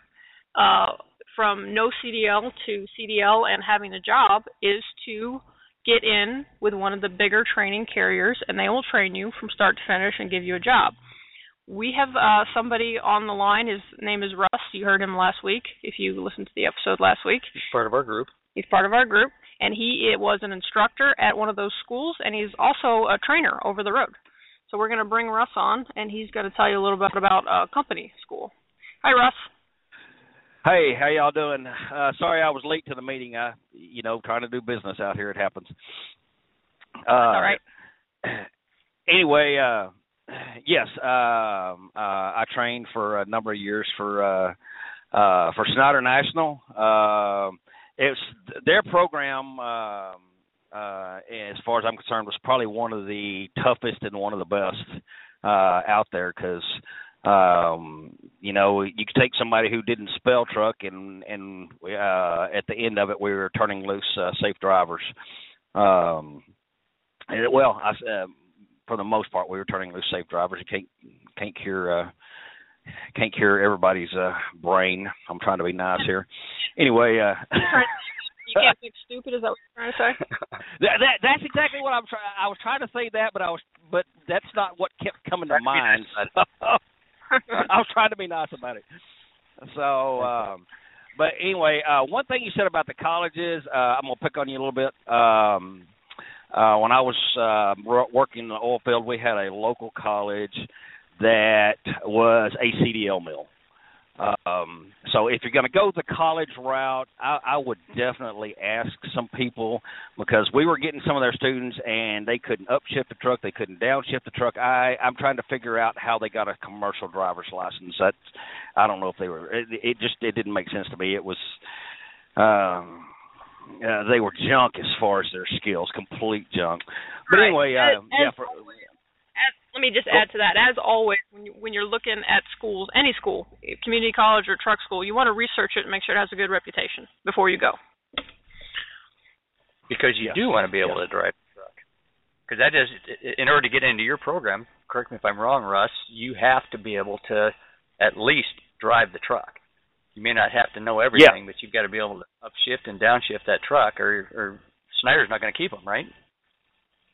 uh, from no CDL to CDL and having a job is to get in with one of the bigger training carriers, and they will train you from start to finish and give you a job. We have uh, somebody on the line. His name is Russ. You heard him last week. If you listened to the episode last week, He's part of our group. he's part of our group, and he it was an instructor at one of those schools, and he's also a trainer over the road. So we're going to bring Russ on, and he's going to tell you a little bit about uh, company school. Hi, Russ. Hey, how y'all doing? Uh sorry I was late to the meeting. I you know, trying to do business out here it happens. Uh All right. Anyway, uh yes, um uh I trained for a number of years for uh uh for Schneider National. Um it's their program um uh as far as I'm concerned was probably one of the toughest and one of the best uh out there cuz um you know you could take somebody who didn't spell truck and and uh at the end of it we were turning loose uh, safe drivers um and, well i uh, for the most part we were turning loose safe drivers you can't can't cure uh can't cure everybody's uh brain i'm trying to be nice here anyway uh you can't think stupid. Is that what you're trying to say? that, that that's exactly what i'm trying i was trying to say that but i was but that's not what kept coming to mind I was trying to be nice about it. So, um, but anyway, uh, one thing you said about the colleges, uh, I'm gonna pick on you a little bit. Um, uh, when I was uh, working in the oil field, we had a local college that was a CDL mill. Um, so if you're going to go the college route, I, I would definitely ask some people because we were getting some of their students and they couldn't upshift the truck, they couldn't downshift the truck. I I'm trying to figure out how they got a commercial driver's license. That's I don't know if they were. It, it just it didn't make sense to me. It was. Um, uh, they were junk as far as their skills, complete junk. But Right. anyway, As- uh, yeah, as for, As, let me just add to that. As always, when you, when you're looking at schools, any school, community college or truck school, you want to research it and make sure it has a good reputation before you go. Because you Yes. do want to be able Yes. to drive a truck. because that is in order to get into your program. Correct me if I'm wrong, Russ. You have to be able to at least drive the truck. You may not have to know everything, yeah. but you've got to be able to upshift and downshift that truck, or or Schneider's not going to keep them, right?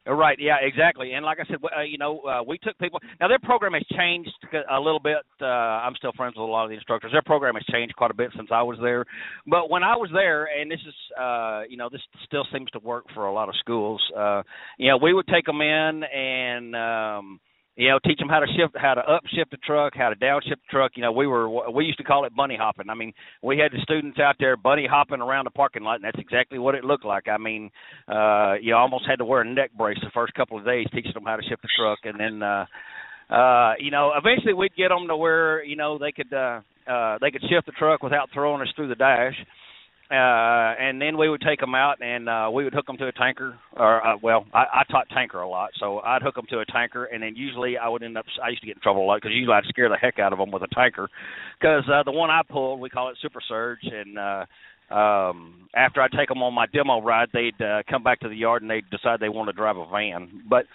Right. Yeah. Exactly. And like I said, uh, you know, uh, we took people. Now their program has changed a little bit. Uh, I'm still friends with a lot of the instructors. Their program has changed quite a bit since I was there. But when I was there, and this is, uh, you know, this still seems to work for a lot of schools. Uh, you know, we would take them in and. um you know, teach them how to shift, how to upshift the truck, how to downshift the truck. You know, we were we used to call it bunny hopping. I mean, we had the students out there bunny hopping around the parking lot, and that's exactly what it looked like. I mean, uh, you almost had to wear a neck brace the first couple of days teaching them how to shift the truck, and then, uh, uh, you know, eventually we'd get them to where you know they could uh, uh, they could shift the truck without throwing us through the dash uh, and then we would take them out and uh, we would hook them to a tanker. Or uh, well, I, I taught tanker a lot, so I'd hook them to a tanker, and then usually I would end up. I used to get in trouble a lot because usually I'd scare the heck out of them with a tanker, because uh, the one I pulled, we call it Super Surge, and uh, um after I take them on my demo ride, they'd uh, come back to the yard and they'd decide they want to drive a van. But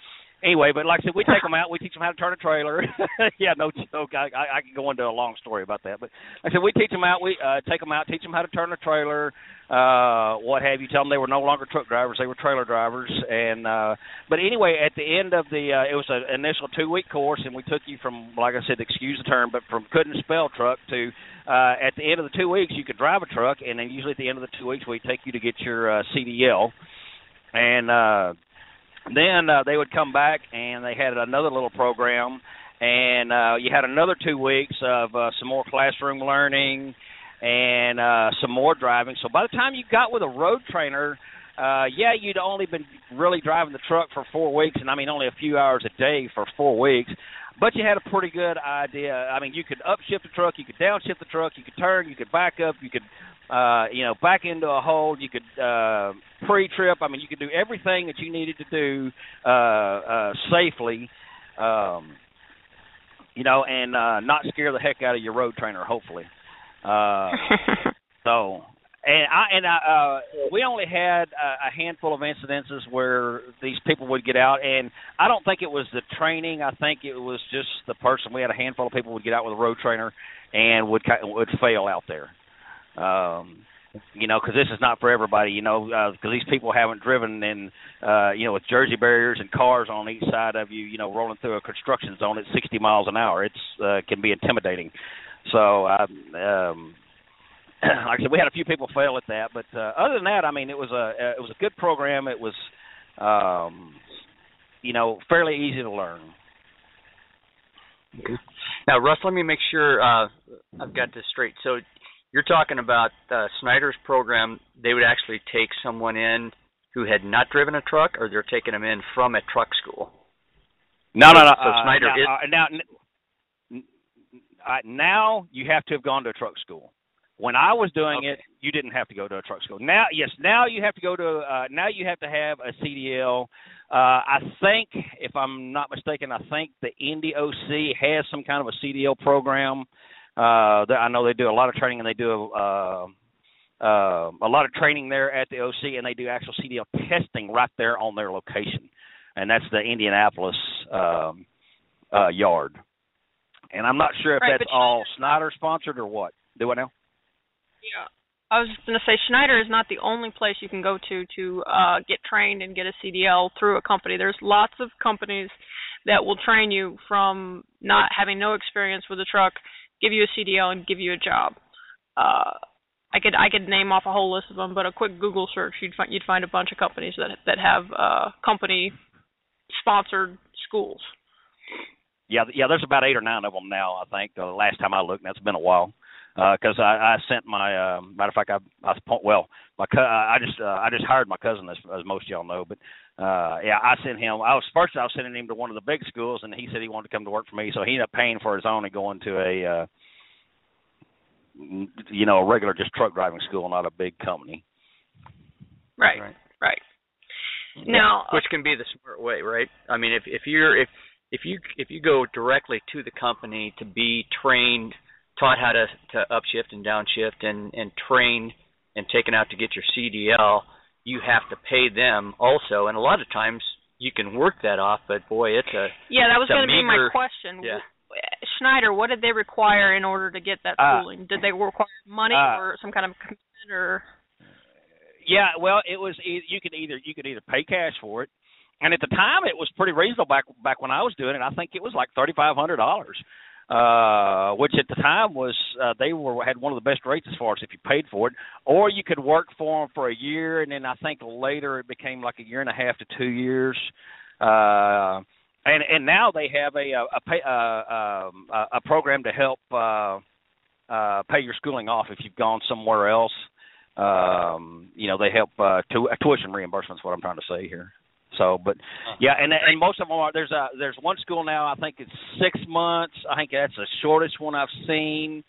anyway, but like I said, we take them out. We teach them how to turn a trailer. yeah, no joke. I, I I can go into a long story about that, but like I said we teach them out. We uh, take them out, teach them how to turn a trailer, uh, what have you. Tell them they were no longer truck drivers; they were trailer drivers. And uh, but anyway, at the end of the, uh, it was an initial two week course, and we took you from, like I said, excuse the term, but from couldn't spell truck to uh, at the end of the two weeks you could drive a truck, and then usually at the end of the two weeks we take you to get your uh, CDL. And uh then uh, they would come back and they had another little program, and uh, you had another two weeks of uh, some more classroom learning and uh, some more driving. So by the time you got with a road trainer, uh, yeah, you'd only been really driving the truck for four weeks, and I mean only a few hours a day for four weeks. But you had a pretty good idea. I mean, you could upshift the truck, you could downshift the truck, you could turn, you could back up, you could uh, you know, back into a hold. You could uh, pre-trip. I mean, you could do everything that you needed to do uh, uh, safely. Um, you know, and uh, not scare the heck out of your road trainer. Hopefully. Uh, so, and I and I, uh, we only had a, a handful of incidences where these people would get out, and I don't think it was the training. I think it was just the person. We had a handful of people would get out with a road trainer and would would fail out there um, you know, because this is not for everybody, you know, because uh, these people haven't driven in, uh, you know, with Jersey barriers and cars on each side of you, you know, rolling through a construction zone at 60 miles an hour. It's uh, can be intimidating. So, uh, um, like I said, we had a few people fail at that, but uh, other than that, I mean, it was a uh, it was a good program. It was, um, you know, fairly easy to learn. Okay. Now, Russ, let me make sure uh, I've got this straight. So, you're talking about uh, Schneider's program. They would actually take someone in who had not driven a truck, or they're taking them in from a truck school. No, no, no. So uh, Schneider now, is uh, now, uh, now you have to have gone to a truck school. When I was doing okay. it, you didn't have to go to a truck school. Now, yes, now you have to go to. Uh, now you have to have a CDL. Uh, I think, if I'm not mistaken, I think the NDOC has some kind of a CDL program. Uh, I know they do a lot of training and they do uh, uh, a lot of training there at the OC, and they do actual CDL testing right there on their location, and that's the Indianapolis um, uh, yard. And I'm not sure if right, that's all Schneider sponsored or what. Do I know? Yeah. I was going to say Schneider is not the only place you can go to to uh, get trained and get a CDL through a company. There's lots of companies that will train you from not having no experience with a truck give you a CDL and give you a job. Uh, I could I could name off a whole list of them, but a quick Google search you'd find you'd find a bunch of companies that that have uh, company sponsored schools. Yeah, yeah. There's about eight or nine of them now. I think the last time I looked, and that's been a while. Because uh, I, I sent my uh, matter of fact, I, I well, my co- I just uh, I just hired my cousin as, as most of y'all know, but uh yeah, I sent him. I was first I was sending him to one of the big schools, and he said he wanted to come to work for me, so he ended up paying for his own and going to a uh you know a regular just truck driving school, not a big company. Right, right. right. Now, which can be the smart way, right? I mean, if if you're if if you if you go directly to the company to be trained, taught how to to upshift and downshift, and and trained and taken out to get your CDL you have to pay them also, and a lot of times you can work that off, but boy, it's a yeah. That was going to be my question. yeah. Schneider, what did they require in order to get that Uh, schooling? did they require money uh, or some kind of commitment or? Yeah, well, it was e- you could either you could either pay cash for it, and at the time it was pretty reasonable back back when I was doing it. I think it was like thirty five hundred dollars, uh, which at the time was uh, they were had one of the best rates as far as if you paid for it, or you could work for them for a year, and then I think later it became like a year and a half to two years. Uh, and and now they have a a pay, uh, a a program to help uh, uh, pay your schooling off if you've gone somewhere else. Um, you know, they help uh, tu- tuition reimbursements. What I'm trying to say here. So, but yeah, and and most of them are. There's a there's one school now. I think it's six months. I think that's the shortest one I've seen.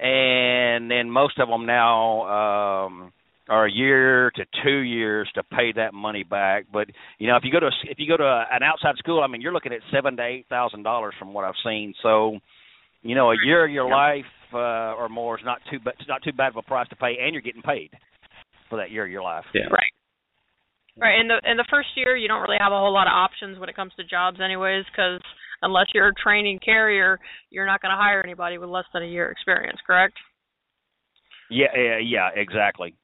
And then most of them now um, are a year to two years to pay that money back. But you know, if you go to if you go to an outside school, I mean, you're looking at seven to eight thousand dollars from what I've seen. So, you know, a year of your life uh, or more is not too ba- it's not too bad of a price to pay, and you're getting paid for that year of your life. Yeah. Right. Right. In the in the first year, you don't really have a whole lot of options when it comes to jobs, anyways, because unless you're a training carrier, you're not going to hire anybody with less than a year experience. Correct? Yeah, yeah, yeah, exactly.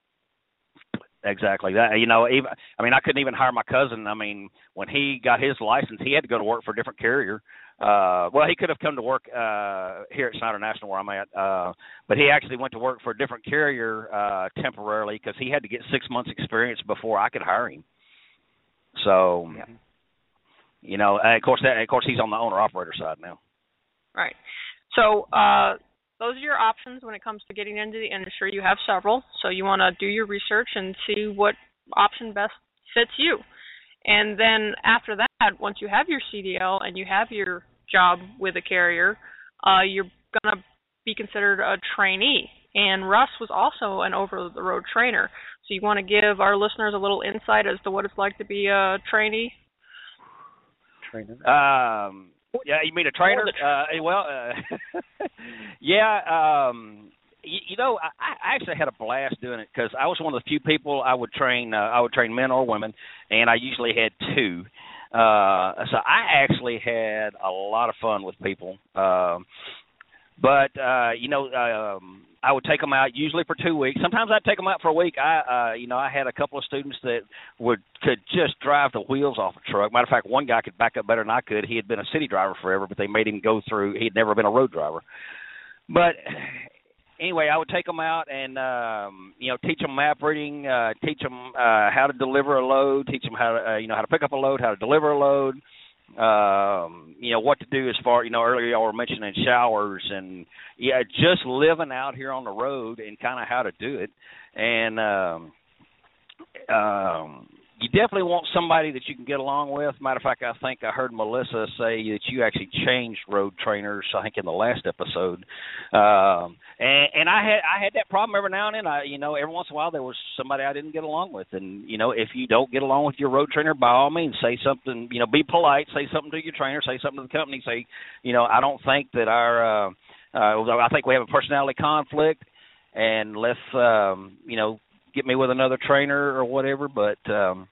Exactly. That you know, even I mean, I couldn't even hire my cousin. I mean, when he got his license, he had to go to work for a different carrier. Uh well, he could have come to work uh here at Schneider National where I'm at. Uh but he actually went to work for a different carrier uh temporarily because he had to get 6 months experience before I could hire him. So, you know, and of course that of course he's on the owner operator side now. Right. So uh, those are your options when it comes to getting into the industry. You have several, so you want to do your research and see what option best fits you. And then after that, once you have your CDL and you have your job with a carrier, uh, you're gonna be considered a trainee. And Russ was also an over-the-road trainer, so you want to give our listeners a little insight as to what it's like to be a trainee. Trainer. Um, yeah, you mean a trainer? Uh, well, uh, yeah. Um, you, you know, I, I actually had a blast doing it because I was one of the few people I would train. Uh, I would train men or women, and I usually had two. Uh, so I actually had a lot of fun with people. Um, but uh, you know, um, I would take them out usually for two weeks. Sometimes I'd take them out for a week. I, uh, you know, I had a couple of students that would could just drive the wheels off a truck. Matter of fact, one guy could back up better than I could. He had been a city driver forever, but they made him go through. He'd never been a road driver. But anyway, I would take them out and um, you know teach them map reading, uh, teach them uh, how to deliver a load, teach them how to uh, you know how to pick up a load, how to deliver a load. Um, you know what to do as far you know earlier y'all were mentioning showers and yeah just living out here on the road and kind of how to do it. And um um you definitely want somebody that you can get along with. Matter of fact, I think I heard Melissa say that you actually changed road trainers. I think in the last episode, um, and, and I had I had that problem every now and then. I you know every once in a while there was somebody I didn't get along with, and you know if you don't get along with your road trainer, by all means say something. You know, be polite. Say something to your trainer. Say something to the company. Say you know I don't think that our uh, uh, I think we have a personality conflict, and let's um, you know get me with another trainer or whatever. But um,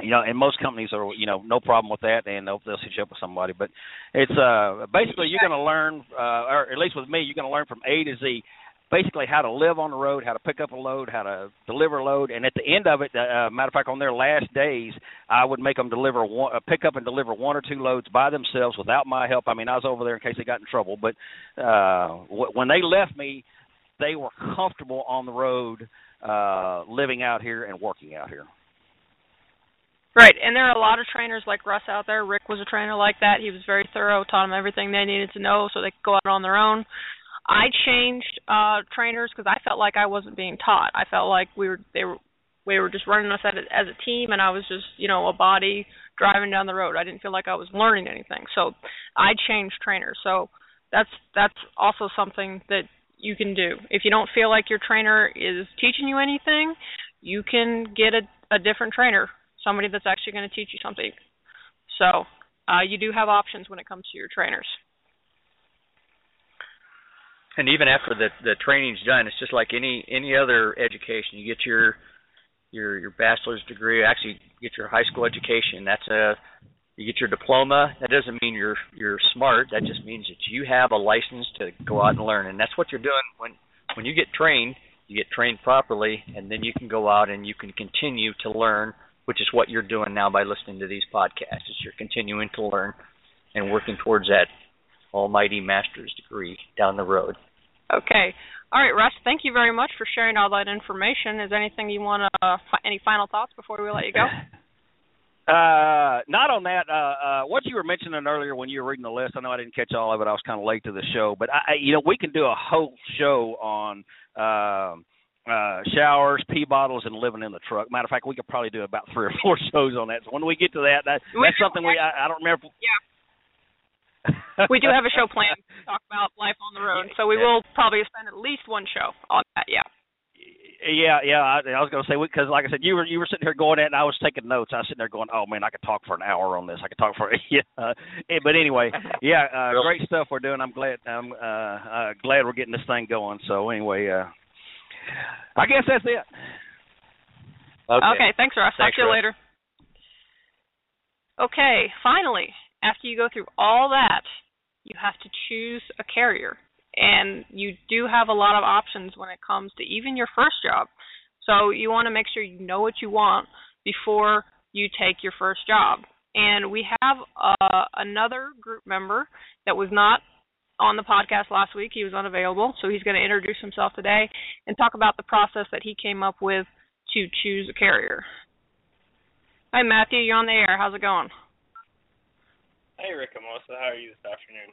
you know, and most companies are you know no problem with that, and they'll they'll set you up with somebody. But it's uh basically you're going to learn, uh, or at least with me, you're going to learn from A to Z. Basically, how to live on the road, how to pick up a load, how to deliver a load, and at the end of it, uh, matter of fact, on their last days, I would make them deliver one, uh, pick up and deliver one or two loads by themselves without my help. I mean, I was over there in case they got in trouble, but uh, w- when they left me, they were comfortable on the road, uh, living out here and working out here. Right, and there are a lot of trainers like Russ out there. Rick was a trainer like that. He was very thorough, taught them everything they needed to know so they could go out on their own. I changed uh trainers because I felt like I wasn't being taught. I felt like we were they were we were just running us as a, as a team, and I was just you know a body driving down the road. I didn't feel like I was learning anything, so I changed trainers. So that's that's also something that you can do. If you don't feel like your trainer is teaching you anything, you can get a, a different trainer somebody that's actually going to teach you something. So uh, you do have options when it comes to your trainers. And even after the the training's done, it's just like any any other education. You get your your your bachelor's degree, actually get your high school education. That's a you get your diploma. That doesn't mean you're you're smart. That just means that you have a license to go out and learn, and that's what you're doing when when you get trained. You get trained properly, and then you can go out and you can continue to learn, which is what you're doing now by listening to these podcasts. Is you're continuing to learn and working towards that almighty master's degree down the road. Okay. All right, Russ. Thank you very much for sharing all that information. Is there anything you want to? Uh, any final thoughts before we let you go? Uh, not on that. Uh, uh, what you were mentioning earlier when you were reading the list, I know I didn't catch all of it. I was kind of late to the show, but I, I you know, we can do a whole show on um, uh, showers, pee bottles, and living in the truck. Matter of fact, we could probably do about three or four shows on that. So when we get to that, that We that's do, something we I, I don't remember. Yeah. we do have a show planned to talk about life on the road, so we Yeah. will probably spend at least one show on that. Yeah. Yeah, yeah. I, I was going to say because, like I said, you were you were sitting here going at, and I was taking notes. I was sitting there going, "Oh man, I could talk for an hour on this. I could talk for yeah." Uh, eh, but anyway, yeah, uh, great stuff we're doing. I'm glad. I'm uh, uh, glad we're getting this thing going. So anyway, uh, I guess that's it. Okay. thanks, Russ. Talk Thanks, to you Russ. later. Okay. Finally, after you go through all that, you have to choose a carrier, and you do have a lot of options when it comes to even your first job. So you want to make sure you know what you want before you take your first job. And we have uh, another group member that was not on the podcast last week. He was unavailable, so he's going to introduce himself today and talk about the process that he came up with to choose a carrier. Hi, Matthew. You're on the air. How's it going? Hey, Rick and Melissa. How are you this afternoon?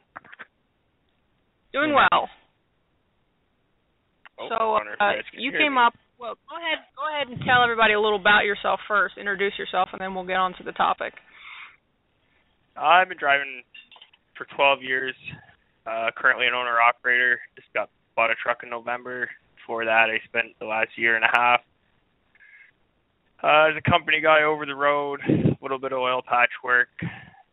Doing well. Oh, so I wonder if uh, you came me. up. Well, go ahead. Go ahead and tell everybody a little about yourself first. Introduce yourself, and then we'll get on to the topic. I've been driving for 12 years. Uh, currently an owner operator. Just got bought a truck in November. Before that, I spent the last year and a half uh, as a company guy over the road, a little bit of oil patch work.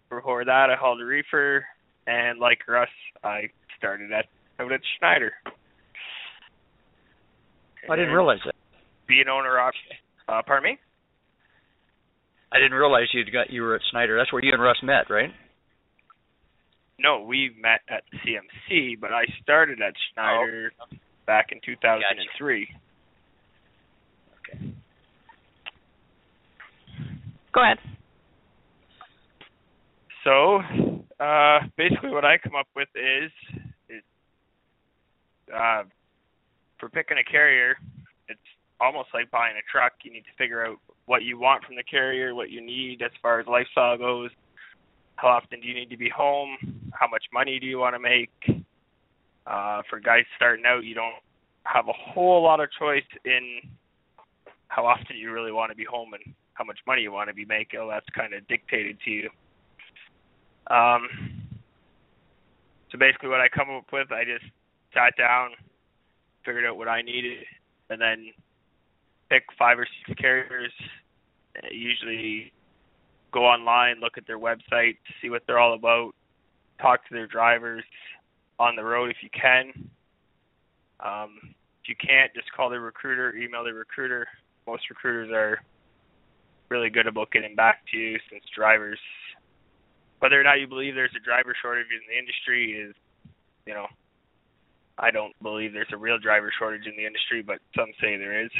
Before that, I hauled a reefer, and like Russ, I started at out at Schneider. I didn't realize that. Be an owner op. Uh, pardon me. I didn't realize you got you were at Schneider. That's where you and Russ met, right? No, we met at CMC, but I started at Schneider back in 2003. Okay. Go ahead. So, uh, basically, what I come up with is, is uh, for picking a carrier, it's almost like buying a truck. You need to figure out what you want from the carrier, what you need as far as lifestyle goes. How often do you need to be home? How much money do you want to make? Uh, for guys starting out, you don't have a whole lot of choice in how often you really want to be home and how much money you want to be making. That's kind of dictated to you. Um, so basically, what I come up with, I just sat down, figured out what I needed, and then pick five or six carriers. Usually, go online, look at their website, see what they're all about, talk to their drivers on the road if you can. Um, if you can't, just call the recruiter, email the recruiter. Most recruiters are really good about getting back to you since drivers whether or not you believe there's a driver shortage in the industry is you know I don't believe there's a real driver shortage in the industry, but some say there is.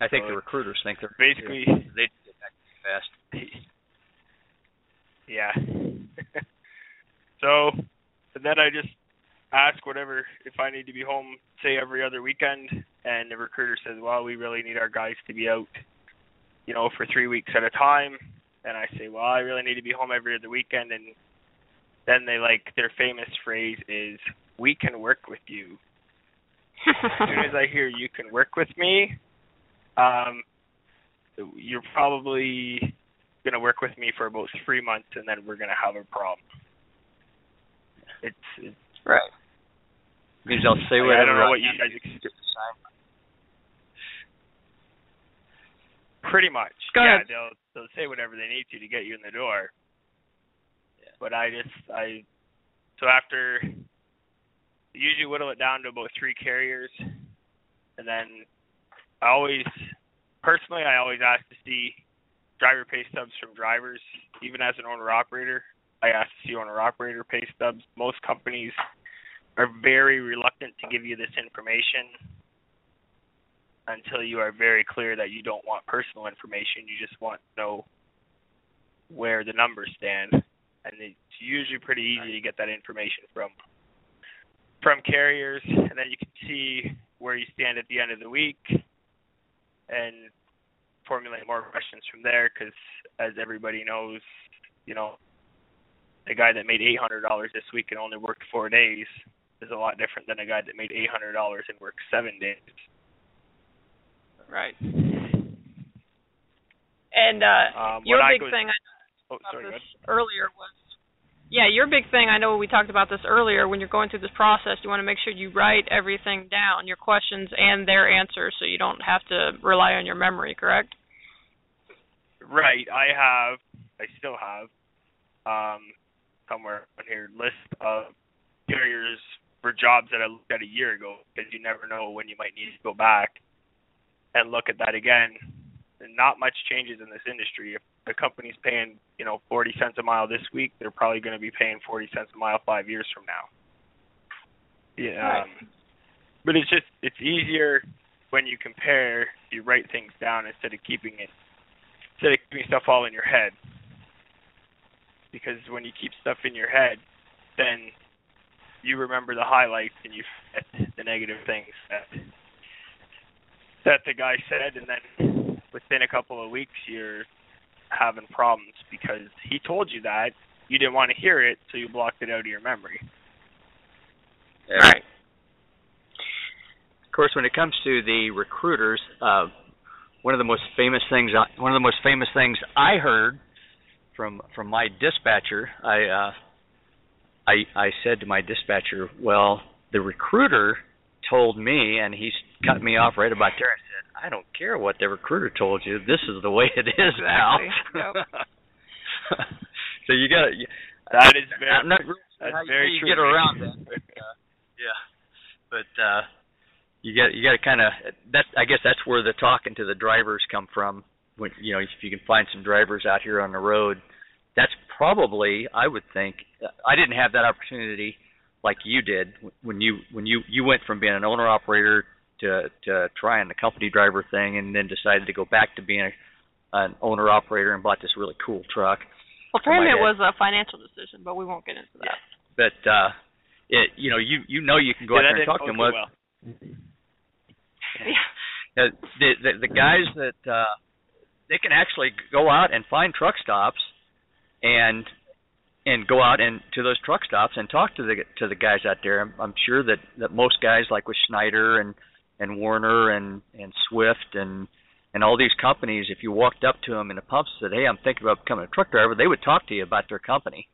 I think So the recruiters think they're Basically, they get back fast. yeah. so, and then I just ask whatever if I need to be home, say every other weekend, and the recruiter says, "Well, we really need our guys to be out, you know, for three weeks at a time." And I say, "Well, I really need to be home every other weekend," and then they like their famous phrase is, "We can work with you." as soon as I hear you can work with me, um, you're probably going to work with me for about three months, and then we're going to have a problem. It's, it's right. Means they'll say whatever. I don't know what you guys ex- pretty much. Go yeah, ahead. they'll they'll say whatever they need to to get you in the door. But I just I so after usually whittle it down to about three carriers, and then I always personally I always ask to see driver pay stubs from drivers. Even as an owner operator, I ask to see owner operator pay stubs. Most companies are very reluctant to give you this information until you are very clear that you don't want personal information. You just want to know where the numbers stand. And it's usually pretty easy to get that information from from carriers and then you can see where you stand at the end of the week and formulate more questions from there because as everybody knows, you know, a guy that made eight hundred dollars this week and only worked four days is a lot different than a guy that made eight hundred dollars and worked seven days. Right. And uh Um, your I big thing I Oh, sorry, this earlier was yeah, your big thing, I know we talked about this earlier, when you're going through this process, you want to make sure you write everything down, your questions and their answers so you don't have to rely on your memory, correct? Right. I have. I still have. Um, somewhere on here list of carriers for jobs that I looked at a year ago because you never know when you might need to go back and look at that again. And not much changes in this industry. If the company's paying, you know, 40 cents a mile this week, they're probably going to be paying 40 cents a mile five years from now. Yeah. Right. Um, but it's just it's easier when you compare. You write things down instead of keeping it instead of keeping stuff all in your head. Because when you keep stuff in your head, then you remember the highlights and you forget the negative things that that the guy said, and then within a couple of weeks you're having problems because he told you that you didn't want to hear it, so you blocked it out of your memory. Right. Of course, when it comes to the recruiters, uh, one of the most famous things I, one of the most famous things I heard from from my dispatcher, I uh, I I said to my dispatcher, "Well, the recruiter told me, and he cut me off right about there. I don't care what the recruiter told you. This is the way it is now." so you got to. That is very I'm not really that's how very you true. get around that. But, uh, yeah, but uh, you got you got to kind of that. I guess that's where the talking to the drivers come from. When you know, if you can find some drivers out here on the road, that's probably I would think. I didn't have that opportunity like you did when you when you you went from being an owner operator to to trying the company driver thing, and then decided to go back to being a, an owner operator and bought this really cool truck. Well, for him it was a financial decision, but we won't get into that. But uh, it you know you you know you can go yeah, out there and talk to them. bode Well, too well. uh, the, the the guys that uh they can actually go out and find truck stops and and go out and to those truck stops and talk to the to the guys out there. I'm, I'm sure that that most guys like with Schneider and and Werner and and Swift and and all these companies, if you walked up to them in a pump and said, "Hey, I'm thinking about becoming a truck driver," they would talk to you about their company.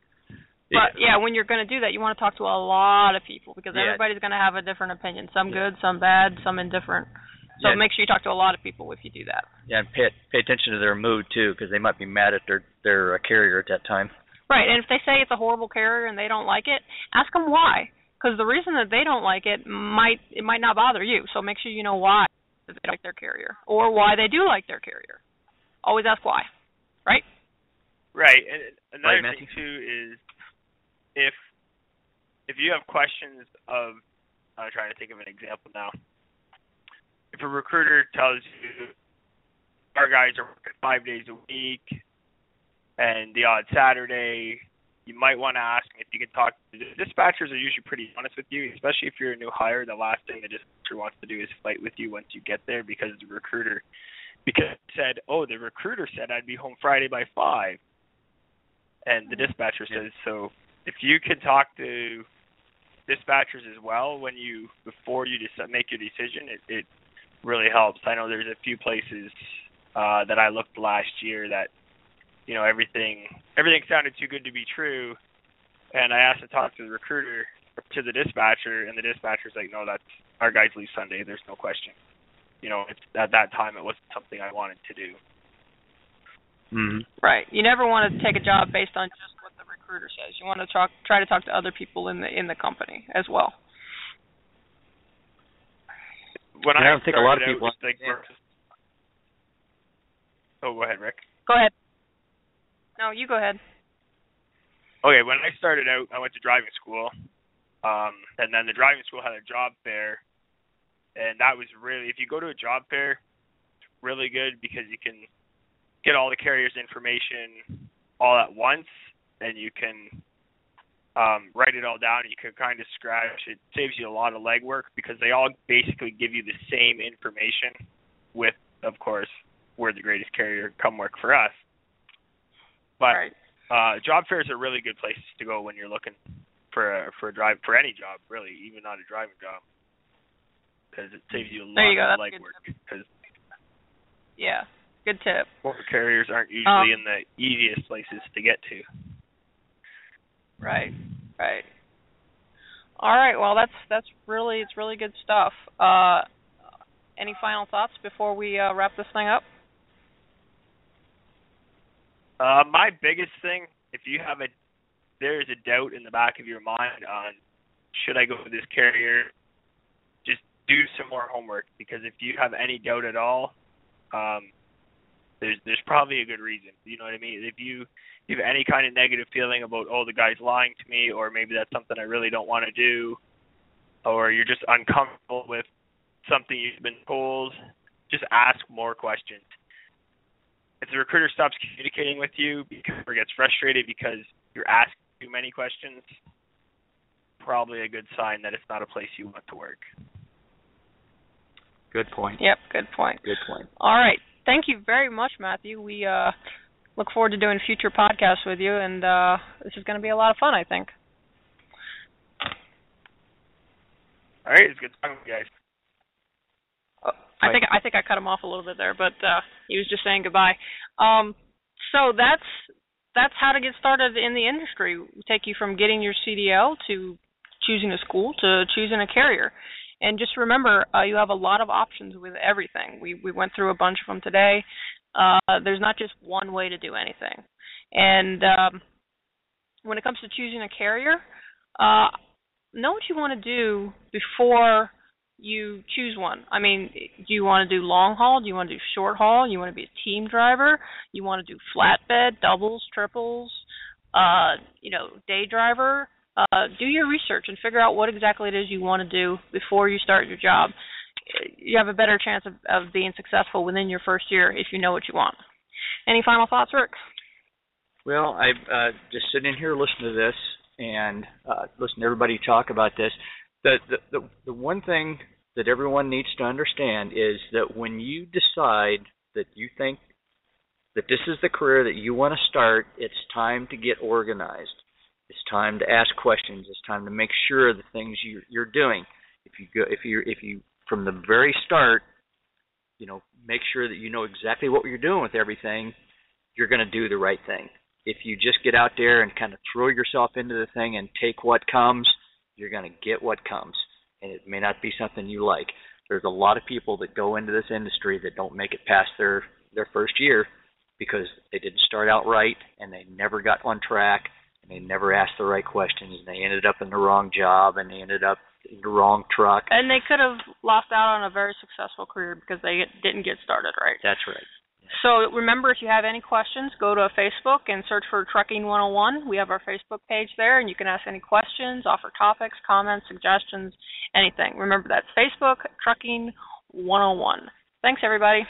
But yeah, when you're going to do that, you want to talk to a lot of people because Yeah. everybody's going to have a different opinion. Some Yeah. good, some bad, some indifferent. So Yeah. make sure you talk to a lot of people if you do that. Yeah, and pay pay attention to their mood too, because they might be mad at their their uh, carrier at that time. Right, and if they say it's a horrible carrier and they don't like it, ask them why. Because the reason that they don't like it might it might not bother you. So make sure you know why they don't like their carrier or why they do like their carrier. Always ask why. Right? Right. And another Right, thing too is if if you have questions of I'm trying to think of an example now. If a recruiter tells you our guys are working five days a week and the odd Saturday, you might want to ask if you can talk the dispatchers are usually pretty honest with you, especially if you're a new hire. The last thing the dispatcher wants to do is fight with you once you get there because the recruiter because said, Oh, the recruiter said I'd be home Friday by five and the dispatcher Yeah. says so if you can talk to dispatchers as well when you before you decide, make your decision it, it really helps i know there's a few places uh that i looked last year that you know everything everything sounded too good to be true and i asked to talk to the recruiter to the dispatcher and the dispatcher's like no that's our guys leave sunday there's no question you know it's at that time it wasn't something i wanted to do Mm-hmm. Right. You never want to take a job based on just what the recruiter says. You want to talk try to talk to other people in the in the company as well. when I don't think a lot of people out, like, Oh, go ahead, Rick. Go ahead. No, you go ahead. Okay, when I started out, I went to driving school, um, and then the driving school had a job fair, and that was really if you go to a job fair, it's really good because you can get all the carriers' information all at once, and you can um, write it all down. You can kind of scratch. It saves you a lot of legwork because they all basically give you the same information, with of course we're the greatest carrier. Come work for us. But right. uh, job fairs are really good places to go when you're looking for a for a drive for any job, really, even not a driving job, because it saves you a lot you of That's a good legwork. Because Yeah. Good tip. carriers aren't usually Um, in the easiest places to get to. Right. Right. All right. Well, that's that's really it's really good stuff. Uh, any final thoughts before we uh, wrap this thing up? Uh, my biggest thing, if you have a, there is a doubt in the back of your mind on should I go with this carrier, just do some more homework because if you have any doubt at all, um, there's there's probably a good reason. You know what I mean? If you you have any kind of negative feeling about oh the guy's lying to me or maybe that's something I really don't want to do, or you're just uncomfortable with something you've been told, just ask more questions if the recruiter stops communicating with you because or gets frustrated because you're asking too many questions, probably a good sign that it's not a place you want to work. Good point. Yep. Good point. Good point. All right. Thank you very much, Matthew. We uh, look forward to doing future podcasts with you, and uh, this is going to be a lot of fun, I think. All right, it's good talking with you guys. I think I think I cut him off a little bit there, but uh, he was just saying goodbye. Um, so that's that's how to get started in the industry. We take you from getting your CDL to choosing a school to choosing a carrier. And just remember, uh, you have a lot of options with everything. We we went through a bunch of them today. Uh, there's not just one way to do anything. And um, when it comes to choosing a carrier, uh, know what you want to do before you choose one. I mean, do you want to do long haul? Do you want to do short haul? You want to be a team driver? You want to do flatbed, doubles, triples? Uh, you know, day driver? Uh, do your research and figure out what exactly it is you want to do before you start your job. You have a better chance of, of being successful within your first year if you know what you want. Any final thoughts, Rick? Well, I uh, just sitting here listening to this and uh, listen to everybody talk about this. The, the the one thing that everyone needs to understand is that when you decide that you think that this is the career that you want to start, it's time to get organized. It's time to ask questions. It's time to make sure the things you, you're doing. If you go, if you if you from the very start, you know, make sure that you know exactly what you're doing with everything. You're going to do the right thing. If you just get out there and kind of throw yourself into the thing and take what comes, you're going to get what comes, and it may not be something you like. There's a lot of people that go into this industry that don't make it past their their first year because they didn't start out right and they never got on track and they never asked the right questions and they ended up in the wrong job and they ended up in the wrong truck. And they could have lost out on a very successful career because they didn't get started right. That's right. So remember, if you have any questions, go to Facebook and search for Trucking 101. We have our Facebook page there, and you can ask any questions, offer topics, comments, suggestions, anything. Remember, that's Facebook Trucking 101. Thanks, everybody.